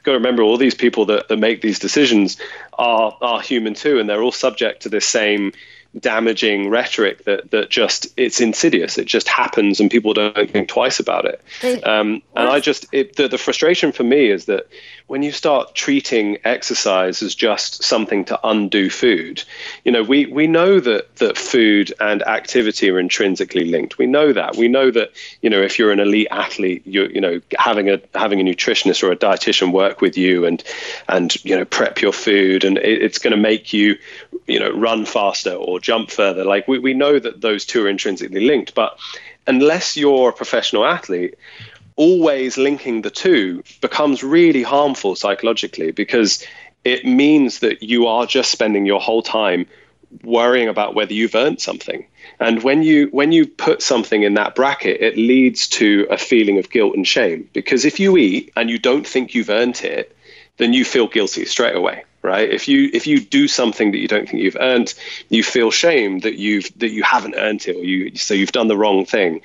Got to remember, all these people that, that make these decisions are are human too, and they're all subject to this same damaging rhetoric that that just it's insidious. It just happens, and people don't think twice about it. Um, and I just it, the, the frustration for me is that when you start treating exercise as just something to undo food, you know, we we know that that food and activity are intrinsically linked. We know that. We know that you know if you're an elite athlete, you you know having a having a nutritionist or a dietitian work with you and and you know prep your food and it, it's going to make you you know run faster or jump further. Like we we know that those two are intrinsically linked, but unless you're a professional athlete always linking the two becomes really harmful psychologically because it means that you are just spending your whole time worrying about whether you've earned something. And when you when you put something in that bracket it leads to a feeling of guilt and shame because if you eat and you don't think you've earned it then you feel guilty straight away right? If you if you do something that you don't think you've earned you feel shame that you've that you haven't earned it or you so you've done the wrong thing.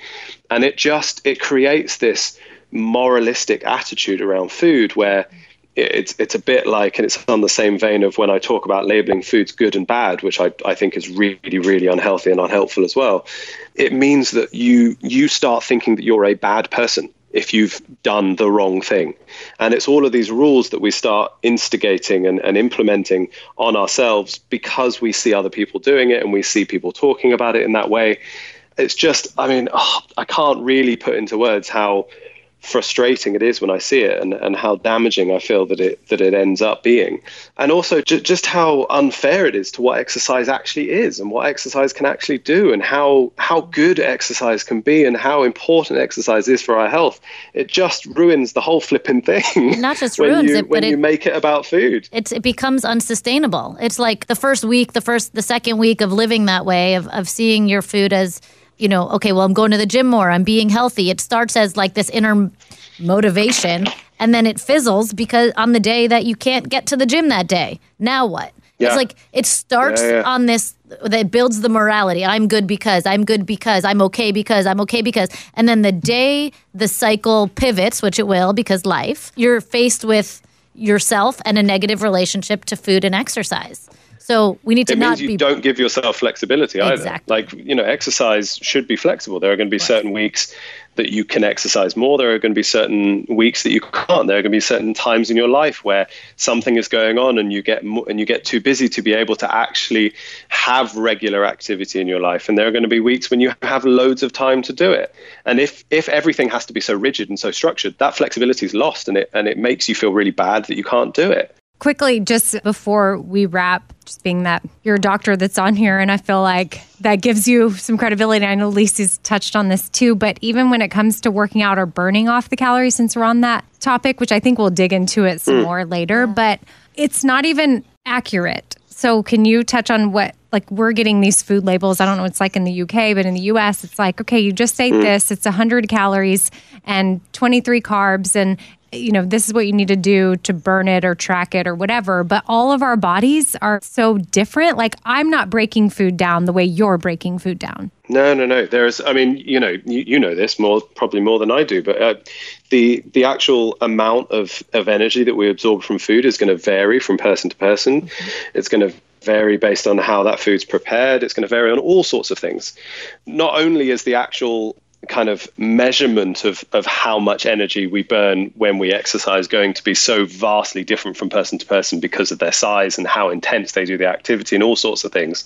And it just it creates this moralistic attitude around food where it's it's a bit like and it's on the same vein of when I talk about labeling foods good and bad which I, I think is really really unhealthy and unhelpful as well. It means that you you start thinking that you're a bad person if you've done the wrong thing. And it's all of these rules that we start instigating and, and implementing on ourselves because we see other people doing it and we see people talking about it in that way. It's just, I mean, oh, I can't really put into words how frustrating it is when I see it and, and how damaging I feel that it that it ends up being. And also ju- just how unfair it is to what exercise actually is and what exercise can actually do and how how good exercise can be and how important exercise is for our health. It just ruins the whole flipping thing. Not just when ruins you, it, when but you it- make it about food. it's it becomes unsustainable. It's like the first week, the first the second week of living that way of of seeing your food as you know, okay, well, I'm going to the gym more, I'm being healthy. It starts as like this inner motivation and then it fizzles because on the day that you can't get to the gym that day. Now what? Yeah. It's like it starts Yeah, yeah. on this that builds the morality. I'm good because I'm good because I'm okay because I'm okay because and then the day the cycle pivots, which it will because life, you're faced with yourself and a negative relationship to food and exercise. So we need to it not means you be don't give yourself flexibility either. Exactly. Like, you know, exercise should be flexible. There are going to be certain weeks that you can exercise more. There are going to be certain weeks that you can't. There are going to be certain times in your life where something is going on and you get mo- and you get too busy to be able to actually have regular activity in your life. And there are going to be weeks when you have loads of time to do it. And if if everything has to be so rigid and so structured, that flexibility is lost and it and it makes you feel really bad that you can't do it. Quickly, just before we wrap, just being that you're a doctor that's on here, and I feel like that gives you some credibility. I know Lisi's touched on this too, but even when it comes to working out or burning off the calories, since we're on that topic, which I think we'll dig into it some Mm. more later, but it's not even accurate. So, can you touch on what, like, we're getting these food labels? I don't know what it's like in the UK, but in the US, it's like, okay, you just ate Mm. this, it's 100 calories and 23 carbs, and you know, this is what you need to do to burn it or track it or whatever. But all of our bodies are so different. Like, I'm not breaking food down the way you're breaking food down. No, no, no. There's, I mean, you know, you, you know this more, probably more than I do, but uh, the the actual amount of of energy that we absorb from food is going to vary from person to person. It's going to vary based on how that food's prepared. It's going to vary on all sorts of things. Not only is the actual kind of measurement of of how much energy we burn when we exercise going to be so vastly different from person to person because of their size and how intense they do the activity and all sorts of things.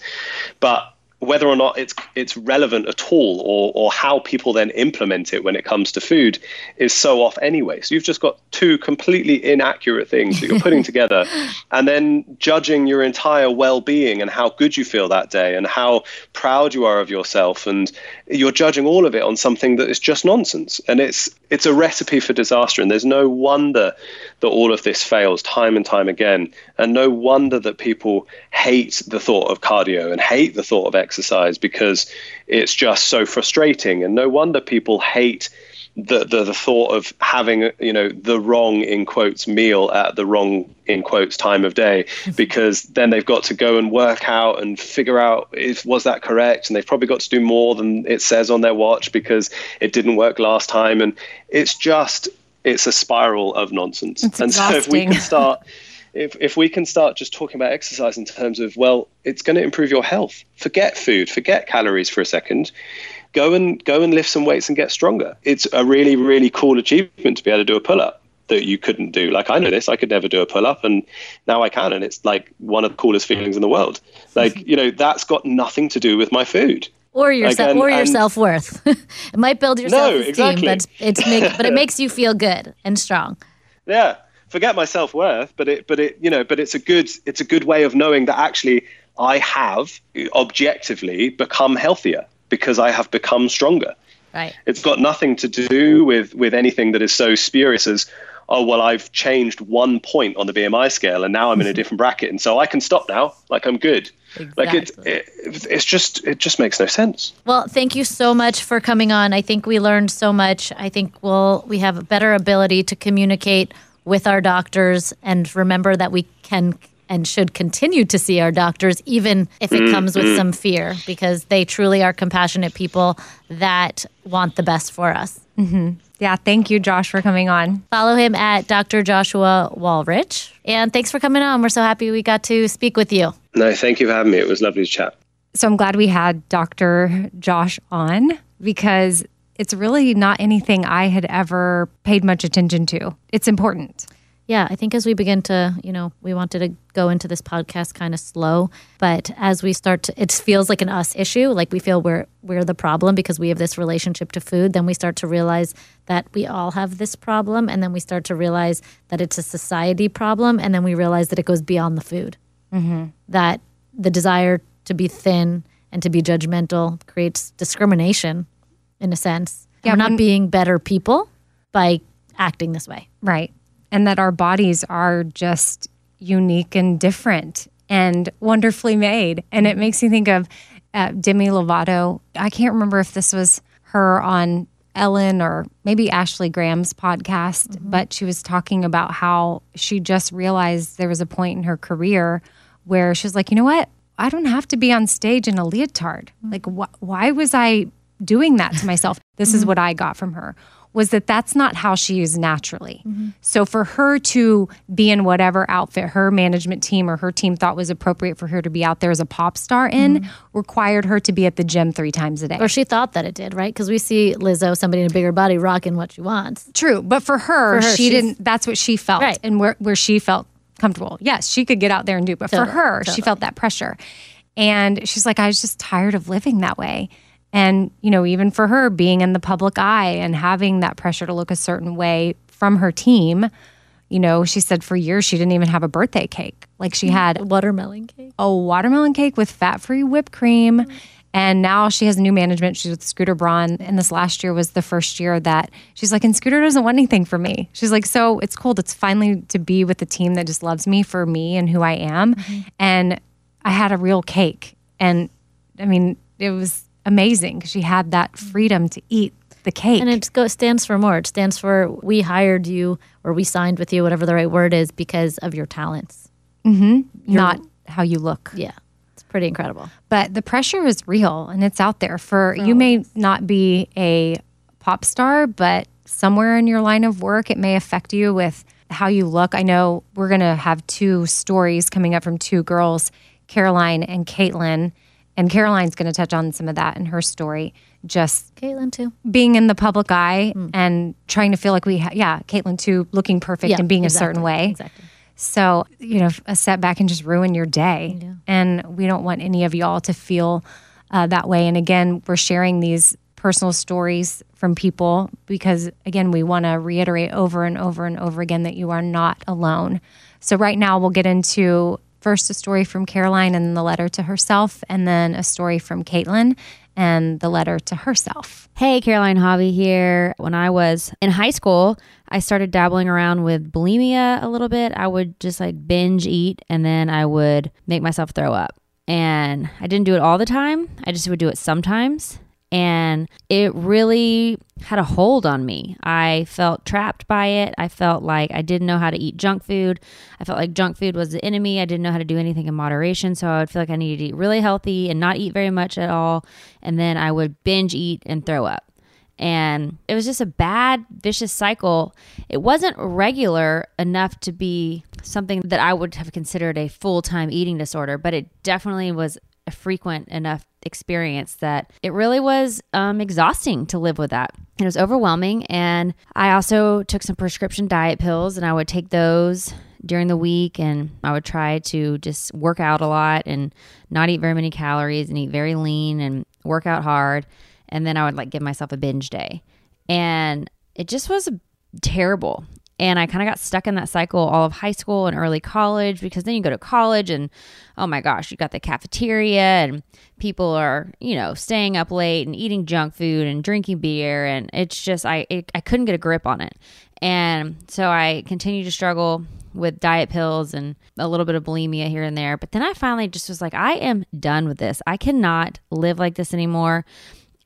But whether or not it's it's relevant at all or or how people then implement it when it comes to food is so off anyway. So you've just got two completely inaccurate things that you're putting together and then judging your entire well-being and how good you feel that day and how proud you are of yourself and you're judging all of it on something that is just nonsense. And it's it's a recipe for disaster and there's no wonder that all of this fails time and time again. And no wonder that people hate the thought of cardio and hate the thought of exercise because it's just so frustrating. And no wonder people hate the, the the thought of having you know the wrong in quotes meal at the wrong in quotes time of day. Because then they've got to go and work out and figure out if was that correct? And they've probably got to do more than it says on their watch because it didn't work last time. And it's just it's a spiral of nonsense. It's and so if we can start if, if we can start just talking about exercise in terms of well it's going to improve your health. Forget food. Forget calories for a second go and go and lift some weights and get stronger it's a really really cool achievement to be able to do a pull-up that you couldn't do like i know this i could never do a pull-up and now i can and it's like one of the coolest feelings in the world like you know that's got nothing to do with my food or your Like, and- or your self worth. it might build your No, self esteem, exactly. but it's make, but it makes you feel good and strong. yeah forget my self-worth but it but it you know but it's a good it's a good way of knowing that actually i have objectively become healthier because i have become stronger Right. it's got nothing to do with with anything that is so spurious as oh well i've changed one point on the bmi scale and now i'm in a different bracket and so i can stop now like i'm good like it, it it's just it just makes no sense Well, thank you so much for coming on. I think we learned so much. I think we'll we have a better ability to communicate with our doctors and remember that we can and should continue to see our doctors even if it comes with some fear because they truly are compassionate people that want the best for us. hmm Yeah. Thank you, Josh, for coming on. Follow him at Dr. Joshua Wolrich. And thanks for coming on. We're so happy we got to speak with you. no thank you for having me it was lovely to chat So I'm glad we had Dr. Josh on because it's really not anything I had ever paid much attention to. It's important. Yeah, I think as we begin to, you know, we wanted to go into this podcast kind of slow, but as we start to, it feels like an us issue. Like we feel we're we're the problem because we have this relationship to food. Then we start to realize that we all have this problem, and then we start to realize that it's a society problem, and then we realize that it goes beyond the food. Mm-hmm. That the desire to be thin and to be judgmental creates discrimination, in a sense. Yeah, we're not being better people by acting this way. Right. And that our bodies are just unique and different and wonderfully made. And it makes me think of uh, Demi Lovato. I can't remember if this was her on Ellen or maybe Ashley Graham's podcast, mm-hmm. but she was talking about how she just realized there was a point in her career where she was like, you know what? I don't have to be on stage in a leotard. Mm. Like, wh- why was I doing that to myself? This is mm-hmm. what I got from her was that that's not how she is naturally. Mm-hmm. So for her to be in whatever outfit her management team or her team thought was appropriate for her to be out there as a pop star in mm-hmm. required her to be at the gym 3 times a day. Or she thought that it did, right? Because we see Lizzo, somebody in a bigger body, rocking what she wants. True, but for her, For her, she didn't. That's what she felt, Right. and where where she felt comfortable. Yes, she could get out there and do, but for Totally, her, she felt that pressure, and she's like, I was just tired of living that way. And you know, even for her, being in the public eye and having that pressure to look a certain way from her team, you know, she said for years she didn't even have a birthday cake. Like she had a watermelon cake, a watermelon cake with fat-free whipped cream. And now she has new management. She's with Scooter Braun. And this last year was the first year that she's like, and Scooter doesn't want anything from me. She's like, so it's cool. It's finally to be with a team that just loves me for me and who I am. Mm-hmm. And I had a real cake. And I mean, it was amazing 'cause she had that freedom to eat the cake. And it stands for more. It stands for we hired you or we signed with you, whatever the right word is, because of your talents. hmm You're- Not how you look. Yeah. It's pretty incredible. But the pressure is real and it's out there for you may not be a pop star, but somewhere in your line of work, it may affect you with how you look. I know we're going to have two stories coming up from two girls, Caroline and Caitlin. And Caroline's going to touch on some of that in her story. Just Caitlin, too. Being in the public eye and trying to feel like we, ha- yeah, Caitlin, too, looking perfect Yeah, and being exactly, a certain way. Exactly. So, you know, a setback can just ruin your day. And we don't want any of y'all to feel uh, that way. And again, we're sharing these personal stories from people because, again, we want to reiterate over and over and over again that you are not alone. So, right now, we'll get into first a story from Caroline and the letter to herself, and then a story from Caitlin and the letter to herself. Hey, Caroline Hobby here. When I was in high school, I started dabbling around with bulimia a little bit. I would just like binge eat and then I would make myself throw up. And I didn't do it all the time, I just would do it sometimes. And it really had a hold on me. I felt trapped by it. I felt like I didn't know how to eat junk food. I felt like junk food was the enemy. I didn't know how to do anything in moderation. So I would feel like I needed to eat really healthy and not eat very much at all. And then I would binge eat and throw up. And it was just a bad, vicious cycle. It wasn't regular enough to be something that I would have considered a full time eating disorder, but it definitely was a frequent enough experience that it really was um, exhausting to live with that. It was overwhelming. And I also took some prescription diet pills, and I would take those during the week and I would try to just work out a lot and not eat very many calories and eat very lean and work out hard and then I would like give myself a binge day. And it just was terrible. And I kind of got stuck in that cycle all of high school and early college because then you go to college and oh my gosh, you got the cafeteria and people are, you know, staying up late and eating junk food and drinking beer and it's just I it, I couldn't get a grip on it. And so I continued to struggle with diet pills and a little bit of bulimia here and there. But then I finally just was like, I am done with this. I cannot live like this anymore.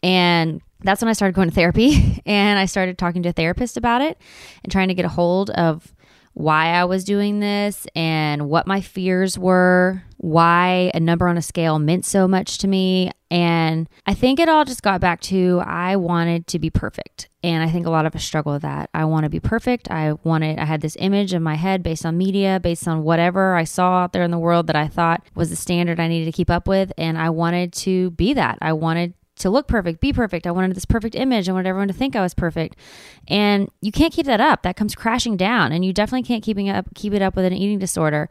And that's when I started going to therapy and I started talking to a therapist about it and trying to get a hold of why I was doing this and what my fears were, why a number on a scale meant so much to me. And I think it all just got back to I wanted to be perfect. And I think a lot of us struggle with that. I want to be perfect. I wanted, I had this image in my head based on media, based on whatever I saw out there in the world that I thought was the standard I needed to keep up with. And I wanted to be that. I wanted to look perfect, be perfect. I wanted this perfect image. I wanted everyone to think I was perfect. And you can't keep that up. That comes crashing down. And you definitely can't keeping up keep it up with an eating disorder.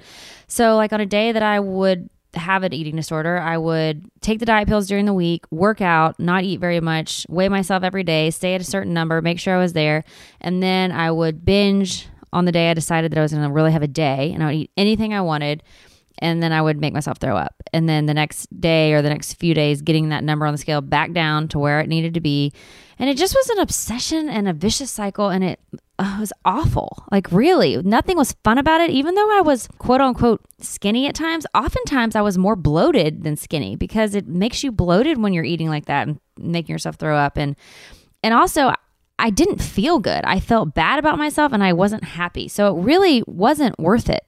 So like on a day that I would have an eating disorder, I would take the diet pills during the week, work out, not eat very much, weigh myself every day, stay at a certain number, make sure I was there, and then I would binge on the day I decided that I was going to really have a day and I would eat anything I wanted and then I would make myself throw up. And then the next day or the next few days, getting that number on the scale back down to where it needed to be. And it just was an obsession and a vicious cycle. And it, uh, was awful. Like, really, nothing was fun about it. Even though I was quote unquote skinny at times, oftentimes I was more bloated than skinny because it makes you bloated when you're eating like that and making yourself throw up. And, and also, I didn't feel good. I felt bad about myself and I wasn't happy. So it really wasn't worth it.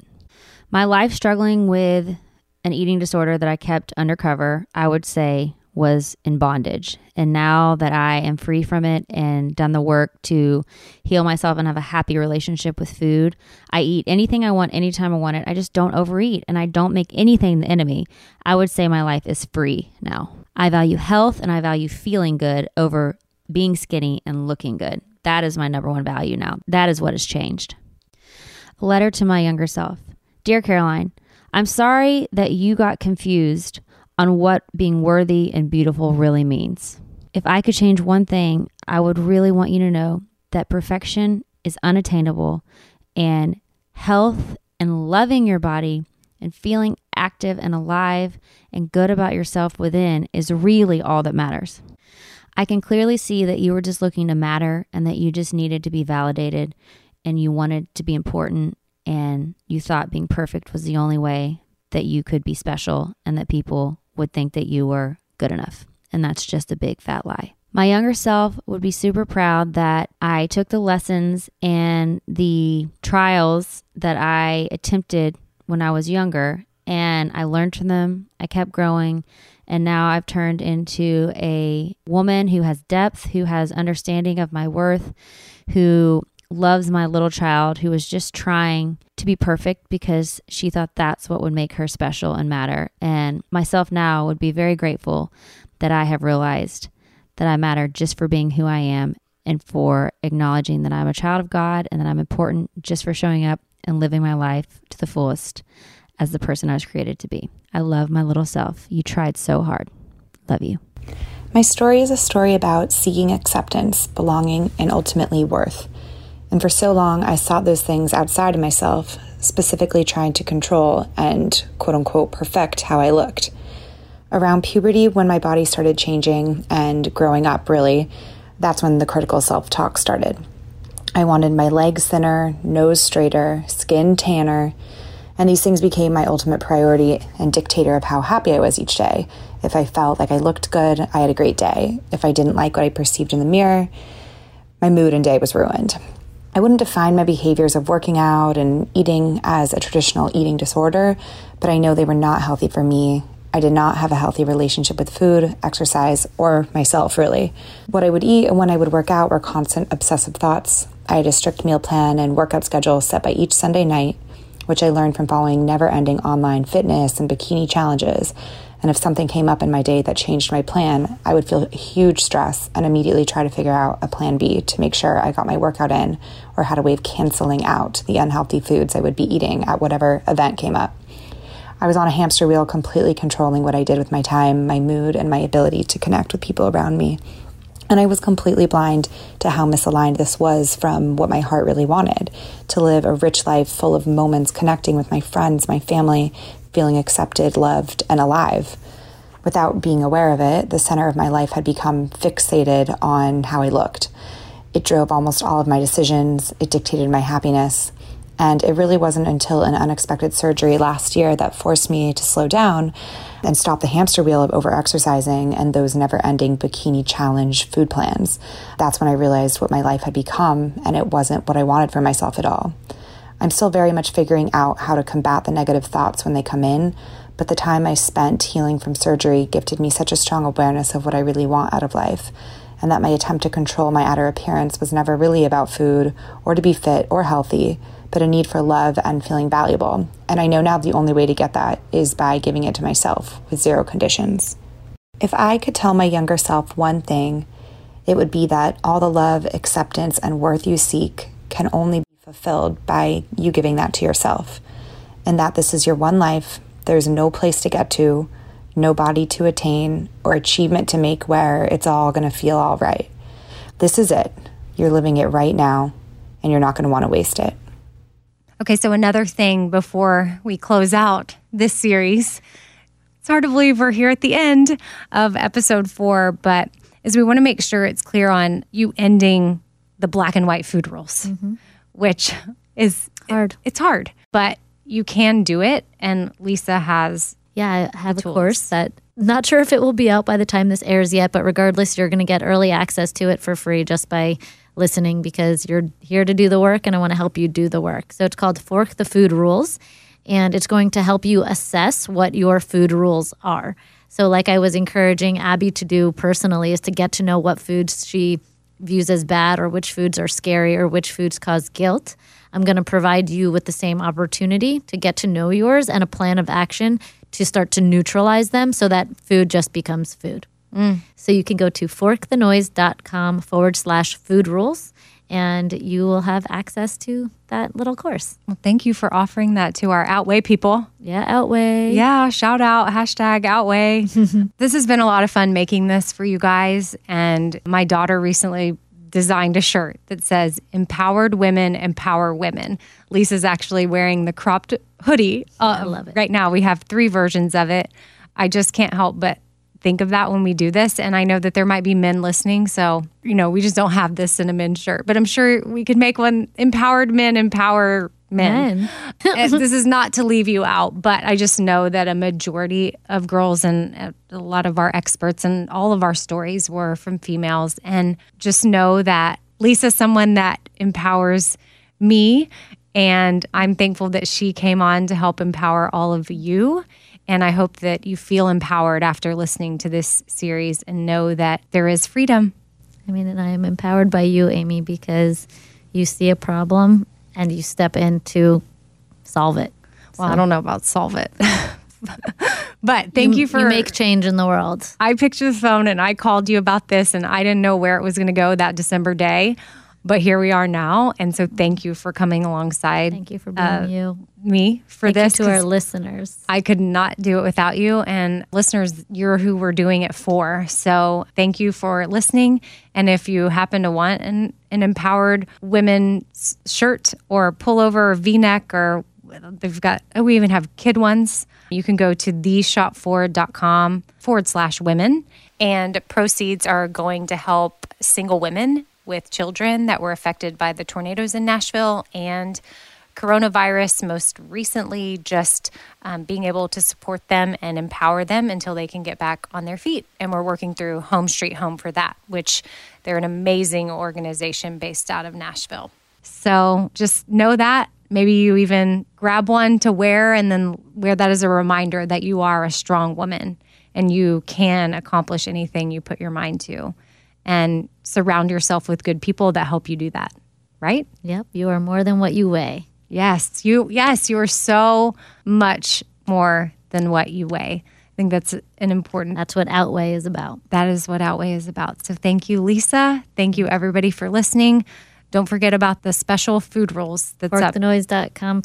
My life struggling with an eating disorder that I kept undercover, I would say, was in bondage. And now that I am free from it and done the work to heal myself and have a happy relationship with food, I eat anything I want anytime I want it. I just don't overeat and I don't make anything the enemy. I would say my life is free now. I value health and I value feeling good over being skinny and looking good. That is my number one value now. That is what has changed. A letter to my younger self. Dear Caroline, I'm sorry that you got confused on what being worthy and beautiful really means. If I could change one thing, I would really want you to know that perfection is unattainable and health and loving your body and feeling active and alive and good about yourself within is really all that matters. I can clearly see that you were just looking to matter and that you just needed to be validated and you wanted to be important and you thought being perfect was the only way that you could be special and that people would think that you were good enough. And that's just a big fat lie. My younger self would be super proud that I took the lessons and the trials that I attempted when I was younger and I learned from them. I kept growing. And now I've turned into a woman who has depth, who has understanding of my worth, who loves my little child who was just trying to be perfect because she thought that's what would make her special and matter. And myself now would be very grateful that I have realized that I matter just for being who I am and for acknowledging that I'm a child of God and that I'm important just for showing up and living my life to the fullest as the person I was created to be. I love my little self. You tried so hard. Love you. My story is a story about seeking acceptance, belonging, and ultimately worth. And for so long, I sought those things outside of myself, specifically trying to control and quote unquote perfect how I looked. Around puberty, when my body started changing and growing up, really, that's when the critical self talk started. I wanted my legs thinner, nose straighter, skin tanner, and these things became my ultimate priority and dictator of how happy I was each day. If I felt like I looked good, I had a great day. If I didn't like what I perceived in the mirror, my mood and day was ruined. I wouldn't define my behaviors of working out and eating as a traditional eating disorder, but I know they were not healthy for me. I did not have a healthy relationship with food, exercise, or myself, really. What I would eat and when I would work out were constant obsessive thoughts. I had a strict meal plan and workout schedule set by each Sunday night, which I learned from following never ending online fitness and bikini challenges and if something came up in my day that changed my plan, I would feel huge stress and immediately try to figure out a plan B to make sure I got my workout in or had a way of canceling out the unhealthy foods I would be eating at whatever event came up. I was on a hamster wheel, completely controlling what I did with my time, my mood, and my ability to connect with people around me. And I was completely blind to how misaligned this was from what my heart really wanted to live a rich life full of moments connecting with my friends, my family, feeling accepted, loved, and alive. Without being aware of it, the center of my life had become fixated on how I looked. It drove almost all of my decisions, it dictated my happiness. And it really wasn't until an unexpected surgery last year that forced me to slow down and stop the hamster wheel of overexercising and those never ending bikini challenge food plans. That's when I realized what my life had become, and it wasn't what I wanted for myself at all. I'm still very much figuring out how to combat the negative thoughts when they come in, but the time I spent healing from surgery gifted me such a strong awareness of what I really want out of life, and that my attempt to control my outer appearance was never really about food or to be fit or healthy, but a need for love and feeling valuable. And I know now the only way to get that is by giving it to myself with zero conditions. If I could tell my younger self one thing, it would be that all the love, acceptance, and worth you seek can only fulfilled by you giving that to yourself. And that this is your one life, there's no place to get to, no body to attain, or achievement to make where it's all going to feel all right. This is it. You're living it right now, and you're not going to want to waste it. Okay, so another thing before we close out this series, it's hard to believe we're here at the end of episode four, but is we want to make sure it's clear on you ending the black and white food rules. Mm-hmm which is hard. It, it's hard, but you can do it. And Lisa has. Yeah, I have a course that not sure if it will be out by the time this airs yet, but regardless, you're going to get early access to it for free just by listening because you're here to do the work and I want to help you do the work. So it's called Fork the Food Rules, and it's going to help you assess what your food rules are. So, like I was encouraging Abby to do personally, is to get to know what foods she views as bad or which foods are scary or which foods cause guilt. I'm going to provide you with the same opportunity to get to know yours and a plan of action to start to neutralize them so that food just becomes food. Mm. So you can go to forkthenoise.com forward slash food rules and you will have access to that little course. Well, thank you for offering that to our Outweigh people. Yeah, Outweigh. Yeah, shout out, hashtag Outweigh. this has been a lot of fun making this for you guys. And my daughter recently designed a shirt that says Empowered Women Empower Women. Lisa's actually wearing the cropped hoodie. Uh, I love it. Right now, we have three versions of it. I just can't help but think of that when we do this. And I know that there might be men listening. So, you know, we just don't have this in a men's shirt, but I'm sure we could make one empowered men empower men. And this is not to leave you out, but I just know that a majority of girls and a lot of our experts and all of our stories were from females. And just know that Lisa's someone that empowers me. And I'm thankful that she came on to help empower all of you. And I hope that you feel empowered after listening to this series and know that there is freedom. I mean, and I am empowered by you, Amy, because you see a problem and you step in to solve it. Well, I don't know about solve it. but thank you, for you make change in the world. I picked the phone and I called you about this and I didn't know where it was going to go that December day. But here we are now. And so thank you for coming alongside. Thank you for being uh, you. Me for Thank you this. to our listeners. I could not do it without you. And listeners, you're who we're doing it for. So thank you for listening. And if you happen to want an, an empowered women's shirt or pullover or v neck, or they've got, oh, we even have kid ones, you can go to theshopforward.com forward slash women. And proceeds are going to help single women with children that were affected by the tornadoes in Nashville and coronavirus, most recently, just um, being able to support them and empower them until they can get back on their feet. And we're working through Home Street Home for that, which they're an amazing organization based out of Nashville. So just know that. Maybe you even grab one to wear and then wear that as a reminder that you are a strong woman and you can accomplish anything you put your mind to. And surround yourself with good people that help you do that. Right? Yep. You are more than what you weigh. Yes, you yes, you are so much more than what you weigh. I think that's an important That's what Outweigh is about. that is what Outweigh is about. So thank you, Lisa. Thank you everybody for listening. Don't forget about the special food rules that's up.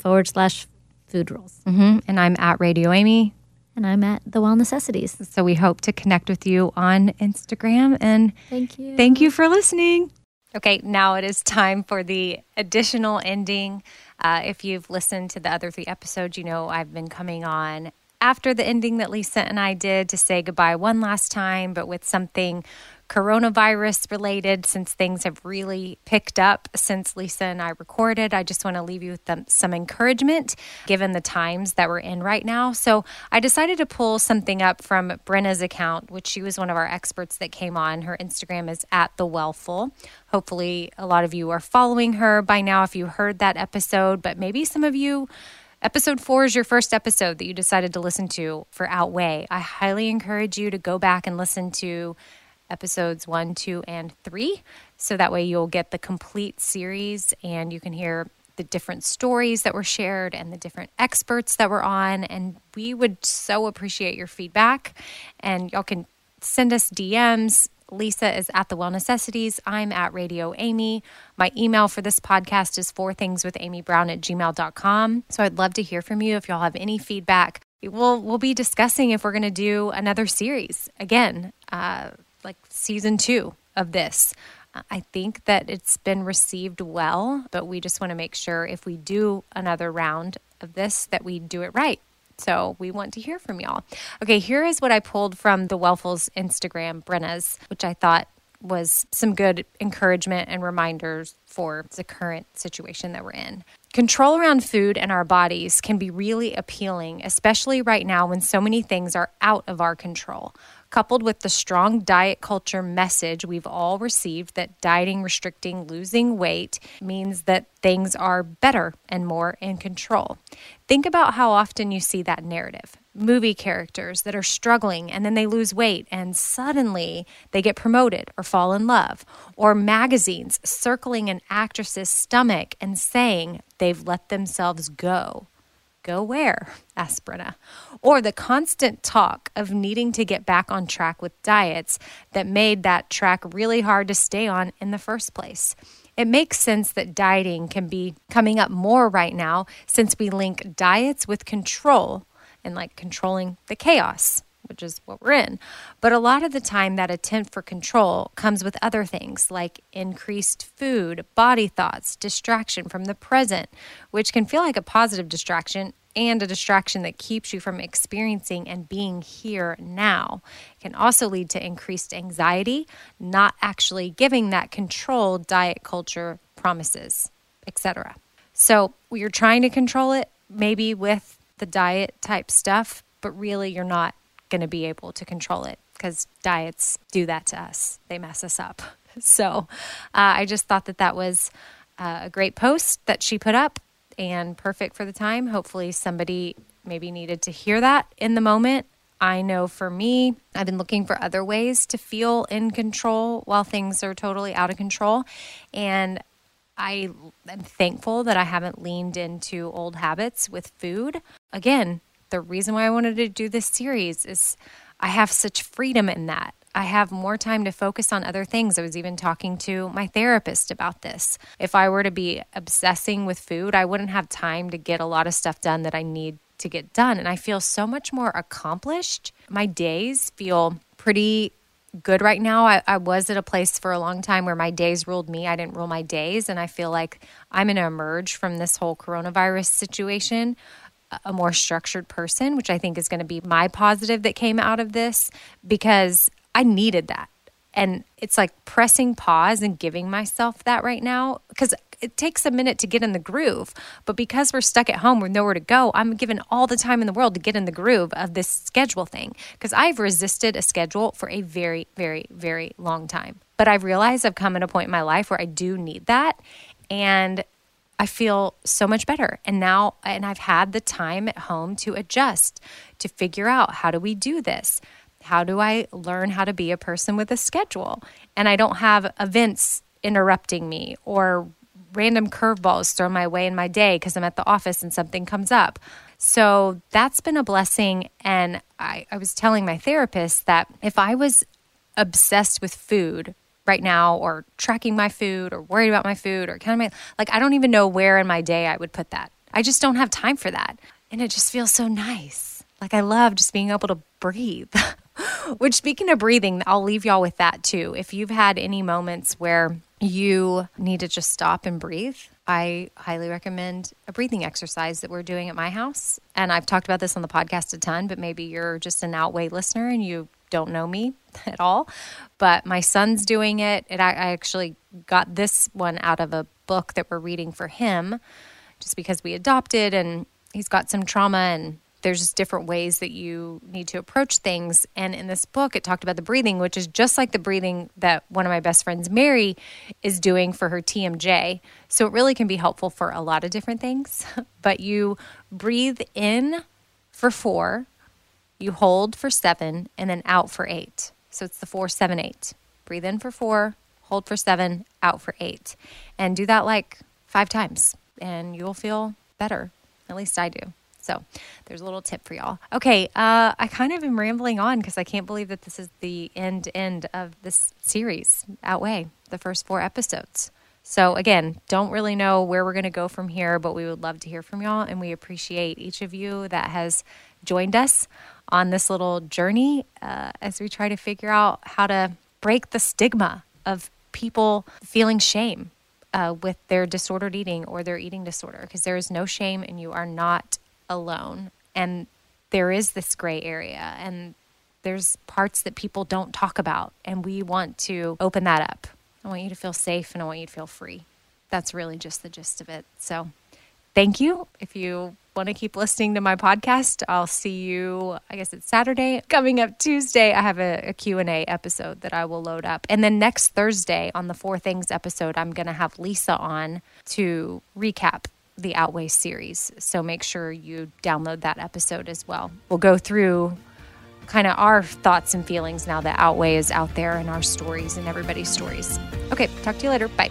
Forward slash food rules. hmm And I'm at Radio Amy. And I'm at The Well Necessities. So we hope to connect with you on Instagram and Thank you. Thank you for listening. Okay, now it is time for the additional ending. Uh, if you've listened to the other three episodes, you know I've been coming on after the ending that Lisa and I did to say goodbye one last time, but with something coronavirus related since things have really picked up since Lisa and I recorded. I just want to leave you with them, some encouragement given the times that we're in right now. So I decided to pull something up from Brenna's account, which she was one of our experts that came on. Her Instagram is at the Wellful. Hopefully, a lot of you are following her by now if you heard that episode, but maybe some of you. Episode four is your first episode that you decided to listen to for Outweigh. I highly encourage you to go back and listen to episodes one, two, and three. So that way you'll get the complete series and you can hear the different stories that were shared and the different experts that were on. And we would so appreciate your feedback. And y'all can send us DMs. Lisa is at the Well Necessities. I'm at Radio Amy. My email for this podcast is four things with Amy Brown at gmail.com. So I'd love to hear from you if y'all have any feedback. We'll, we'll be discussing if we're going to do another series again. Uh, like season two of this. Uh, I think that it's been received well, but we just want to make sure if we do another round of this that we do it right. So we want to hear from y'all. Okay, here is what I pulled from the Wellfuls Instagram, Brenna's, which I thought was some good encouragement and reminders for the current situation that we're in. Control around food and our bodies can be really appealing, especially right now when so many things are out of our control coupled with the strong diet culture message we've all received that dieting, restricting, losing weight means that things are better and more in control. Think about how often you see that narrative. movie characters that are struggling and then they lose weight and suddenly they get promoted or fall in love, or magazines circling an actress's stomach and saying they've let themselves go. Go where? asked Brenna. Or the constant talk of needing to get back on track with diets that made that track really hard to stay on in the first place. It makes sense that dieting can be coming up more right now since we link diets with control and like controlling the chaos, which is what we're in. But a lot of the time, that attempt for control comes with other things like increased food, body thoughts, distraction from the present, which can feel like a positive distraction and a distraction that keeps you from experiencing and being here now. It can also lead to increased anxiety, not actually giving that control diet culture promises, etc. So, you're trying to control it maybe with the diet type stuff, but really you're not going to be able to control it because diets do that to us. They mess us up. So, uh, I just thought that that was uh, a great post that she put up and perfect for the time. Hopefully, somebody maybe needed to hear that in the moment. I know for me, I've been looking for other ways to feel in control while things are totally out of control. And I am thankful that I haven't leaned into old habits with food. Again, the reason why I wanted to do this series is I have such freedom in that. I have more time to focus on other things. I was even talking to my therapist about this. If I were to be obsessing with food, I wouldn't have time to get a lot of stuff done that I need to get done. And I feel so much more accomplished. My days feel pretty good right now. I, I, was at a place for a long time where my days ruled me. I didn't rule my days. And I feel like I'm going to emerge from this whole coronavirus situation a more structured person, which I think is going to be my positive that came out of this because I needed that. And it's like pressing pause and giving myself that right now because it takes a minute to get in the groove. But because we're stuck at home with nowhere to go, I'm given all the time in the world to get in the groove of this schedule thing because I've resisted a schedule for a very, very, very long time. But I've realized I've come at a point in my life where I do need that. And I feel so much better. And now, and I've had the time at home to adjust, to figure out how do we do this? How do I learn how to be a person with a schedule? And I don't have events interrupting me or random curveballs thrown my way in my day because I'm at the office and something comes up. So that's been a blessing. And I, I was telling my therapist that if I was obsessed with food right now or tracking my food or worried about my food or kind of my, like, I don't even know where in my day I would put that. I just don't have time for that. And it just feels so nice. Like I love just being able to breathe. Which, speaking of breathing, I'll leave y'all with that too. If you've had any moments where you need to just stop and breathe, I highly recommend a breathing exercise that we're doing at my house. And I've talked about this on the podcast a ton, but maybe you're just an outweigh listener and you don't know me at all. But my son's doing it. it I actually got this one out of a book that we're reading for him just because we adopted and he's got some trauma and there's just different ways that you need to approach things. And in this book, it talked about the breathing, which is just like the breathing that one of my best friends, Mary, is doing for her TMJ. So it really can be helpful for a lot of different things. But you breathe in for four, you hold for seven, and then out for eight. So it's the four, seven, eight. Breathe in for four, hold for seven, out for eight. And do that like five times, and you'll feel better. At least I do. So there's a little tip for y'all. Okay, uh, I kind of am rambling on because I can't believe that this is the end end of this series. Outweigh the first four episodes. So again, don't really know where we're going to go from here, but we would love to hear from y'all, and we appreciate each of you that has joined us on this little journey uh, as we try to figure out how to break the stigma of people feeling shame uh, with their disordered eating or their eating disorder because there is no shame and you are not alone. And there is this gray area, and there's parts that people don't talk about. And we want to open that up. I want you to feel safe and I want you to feel free. That's really just the gist of it. So, thank you. If you want to keep listening to my podcast, I'll see you, I guess it's Saturday. Coming up Tuesday, I have a, a Q&A episode that I will load up. And then next Thursday on the Four Things episode, I'm going to have Lisa on to recap the Outweigh series. So make sure you download that episode as well. We'll go through kind of our thoughts and feelings now that Outweigh is out there in our stories and everybody's stories. Okay, talk to you later. Bye.